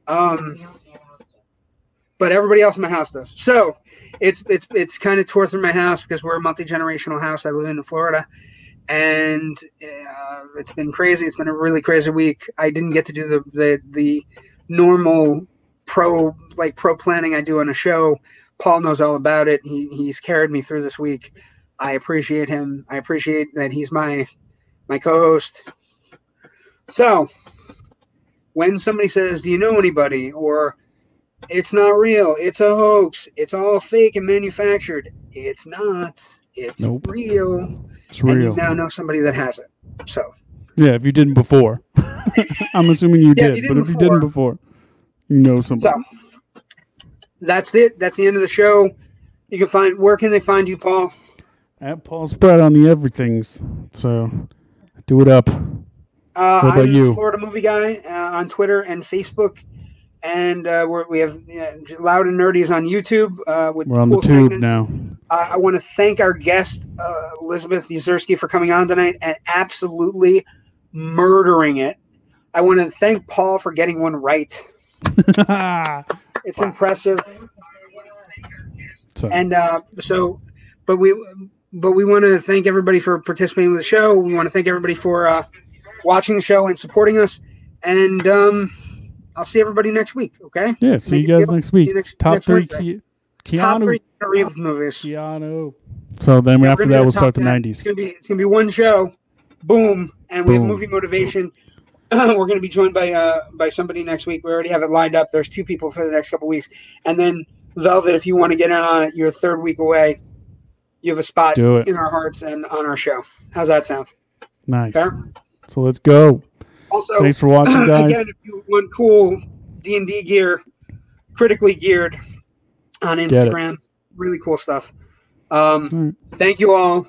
Um, but everybody else in my house does. So it's it's it's kind of tore through my house because we're a multi generational house. I live in Florida, and uh, it's been crazy. It's been a really crazy week. I didn't get to do the the the normal pro like pro planning I do on a show. Paul knows all about it. He he's carried me through this week. I appreciate him. I appreciate that he's my my co-host. So, when somebody says, "Do you know anybody?" or "It's not real. It's a hoax. It's all fake and manufactured," it's not. It's Nope. real. it's And real. you now know somebody that has it. So, Yeah, if you didn't before. I'm assuming you Yeah, did, you but didn't if you didn't before, you know somebody. so that's it. That's the end of the show. You can find where can they find you, Paul? At Paul Spread on the everythings. So do it up. Uh, What about I'm you? Florida Movie Guy uh, on Twitter and Facebook, and uh, we're, we have Loud and Nerdies on YouTube. Uh, with We're on cool the tube segments. now. Uh, I want to thank our guest uh, Elizabeth Yuzerski for coming on tonight and absolutely murdering it. I want to thank Paul for getting one right. It's impressive. so, And uh, so, but we, but we want to thank everybody for participating in the show. We want to thank everybody for uh, watching the show and supporting us. And um, I'll see everybody next week. Okay. yeah, see make you guys deal. next week. Next- Top next three Wednesday. Ke- Top Keanu. Reeves movies. Keanu. So then Yeah, after that, we'll top start the 10. It's 90s. gonna be it's gonna be one show, boom, and we have movie motivation. we're gonna be joined by uh by somebody next week. We already have it lined up. There's two people for the next couple weeks, and then Velvet. If you want to get in on it, you're third week away. You have a spot Do it. in our hearts and on our show. How's that sound? Nice. Fair? So let's go. Also, Thanks for watching, guys. again, if you want cool D and D gear, critically geared on. Instagram, really cool stuff. Um, thank you all.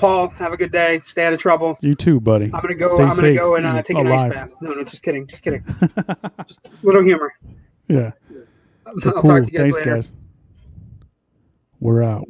Paul, have a good day. Stay out of trouble. You too, buddy. I'm gonna go. Stay I'm gonna go and uh, take an alive. ice bath. No, no, just kidding. Just kidding. just little humor. yeah. I'll cool. to you guys Thanks, later. guys. We're out.